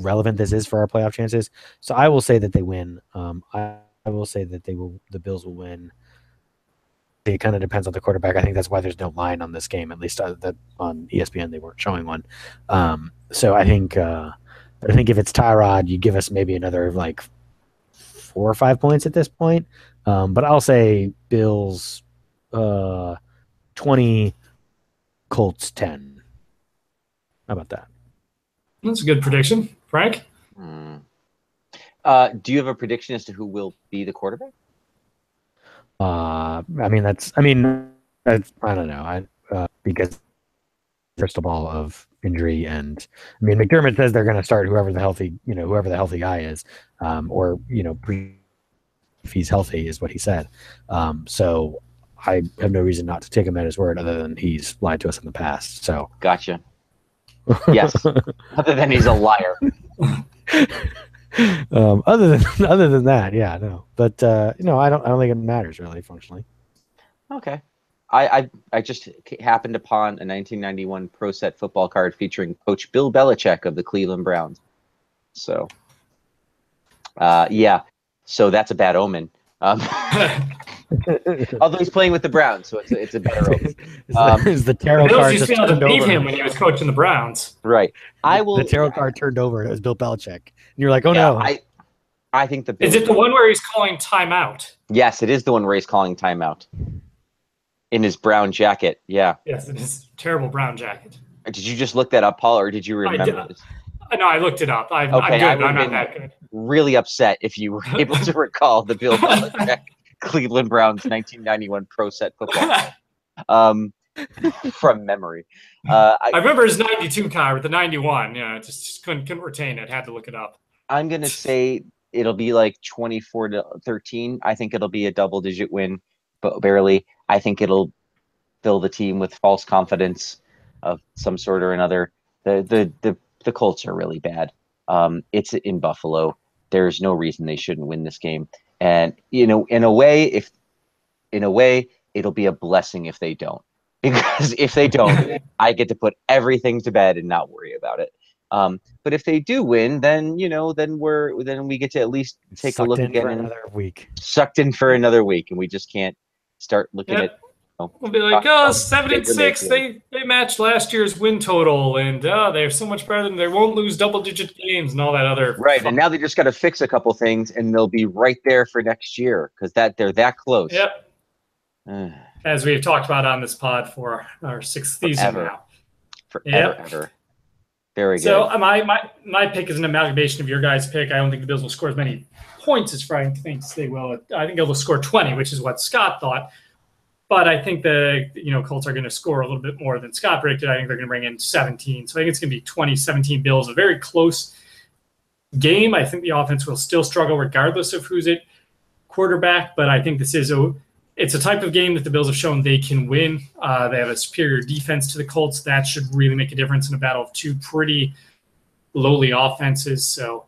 relevant this is for our playoff chances. So I will say that they win. Um, I, I will say that they will. The Bills will win. It kind of depends on the quarterback. I think that's why there's no line on this game. At least uh, that on ESPN they weren't showing one. Um, so I think, uh, I think if it's Tyrod, you give us maybe another like four or five points at this point. Um, but I'll say Bills, uh, twenty, Colts ten. How about that?
That's a good prediction, Frank.
Hmm. Uh, do you have a prediction as to who will be the quarterback?
Uh, I mean, that's, I mean, that's, I don't know. I, uh, because crystal ball of injury and I mean, McDermott says they're going to start whoever the healthy, you know, whoever the healthy guy is, um, or, you know, pre- if he's healthy is what he said. Um, so I have no reason not to take him at his word other than he's lied to us in the past. So
Gotcha. Yes. Other than he's a liar.
um, other than, other than that, yeah, no, but, uh, you know, I don't, I don't think it matters really functionally.
Okay. I, I I just happened upon a 1991 Pro Set football card featuring Coach Bill Belichick of the Cleveland Browns. So, uh, yeah. So that's a bad omen. Um, although he's playing with the Browns, so it's a, it's a better omen.
is,
Um,
the, is the tarot
Bills
card just
to to beat
over?
him when he was coaching the Browns.
Right. I will.
the tarot card turned over. It was Bill Belichick, and you're like, oh
yeah,
no,
I I think the
Is it the one where he's calling timeout?
Yes, it is the one where he's calling timeout in his brown jacket. Yeah.
Yes, in his Terrible brown jacket.
Did you just look that up, Paul, or did you
I did.
remember? this?
No, I looked it up. I'm,
Okay, I
I'm good. I'm not that good.
Really upset if you were able to recall the Bill Belichick Cleveland Browns 1991 Pro Set football um, from memory. Uh,
I
I,
remember his 92 car with the 91. Yeah, just, just couldn't, couldn't retain it. Had to look it up.
I'm gonna say it'll be like 24 to 13. I think it'll be a double digit win, but barely. I think it'll fill the team with false confidence of some sort or another. The the the the Colts are really bad. Um, it's in Buffalo. There's no reason they shouldn't win this game. And you know, in a way, if in a way, it'll be a blessing if they don't. Because if they don't, I get to put everything to bed and not worry about it. Um, but if they do win, then you know, then we're then we get to at least take a
Sucked
look
in
again
for another week.
sucked in for another week, and we just can't start looking
Yeah.
at.
We'll be like,
Uh,
oh, seven and six. They they matched last year's win total, and uh, they're so much better than they won't lose double digit games and all that other.
Right, and now they just got to fix a couple things, and they'll be right there for next year because that they're that close.
Yep. As we've talked about on this pod for our sixth season
Forever.
now.
forever,
Yep.
ever. Very good.
So uh, my, my my pick is an amalgamation of your guys' pick. I don't think the Bills will score as many points as Frank thinks they will. I think they'll score 20, which is what Scott thought. But I think the you know Colts are going to score a little bit more than Scott predicted. I think they're going to bring in 17. So I think it's going to be 20, 17 Bills. A very close game. I think the offense will still struggle regardless of who's at quarterback. But I think this is a it's a type of game that the Bills have shown they can win. Uh, they have a superior defense to the Colts. That should really make a difference in a battle of two pretty lowly offenses. So,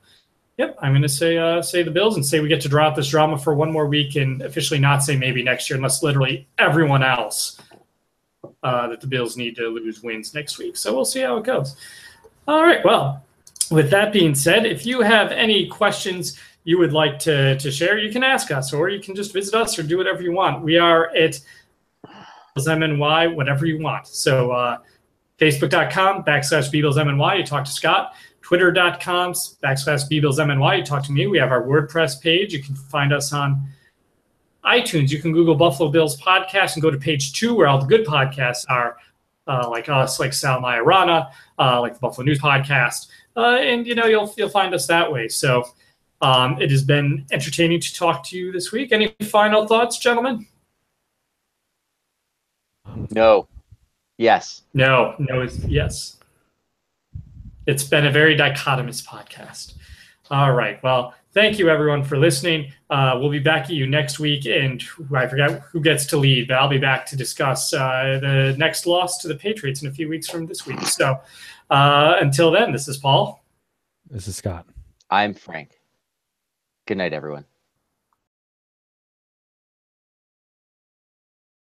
yep, I'm going to say uh, say the Bills and say we get to draw out this drama for one more week and officially not say maybe next year, unless literally everyone else uh, that the Bills need to lose wins next week. So we'll see how it goes. All right. Well, with that being said, if you have any questions you would like to, to share, you can ask us or you can just visit us or do whatever you want. We are at MNY, whatever you want. So, uh, Facebook.com backslash BBillsMNY, you talk to Scott. Twitter.com backslash BBillsMNY, you talk to me. We have our WordPress page. You can find us on iTunes. You can Google Buffalo Bills podcast and go to page two where all the good podcasts are, uh, like us, like Sal Maiorana, uh, like the Buffalo News podcast. Uh, and, you know, you'll, you'll find us that way. So um, it has been entertaining to talk to you this week. Any final thoughts, gentlemen?
no, yes,
No, no, it's yes. It's been a very dichotomous podcast. All right. Well, thank you everyone for listening. Uh, we'll be back at you next week, and I forgot who gets to lead, but I'll be back to discuss uh, the next loss to the Patriots in a few weeks from this week. So uh, until then, this is Paul.
This is Scott.
I'm Frank. Good night, everyone.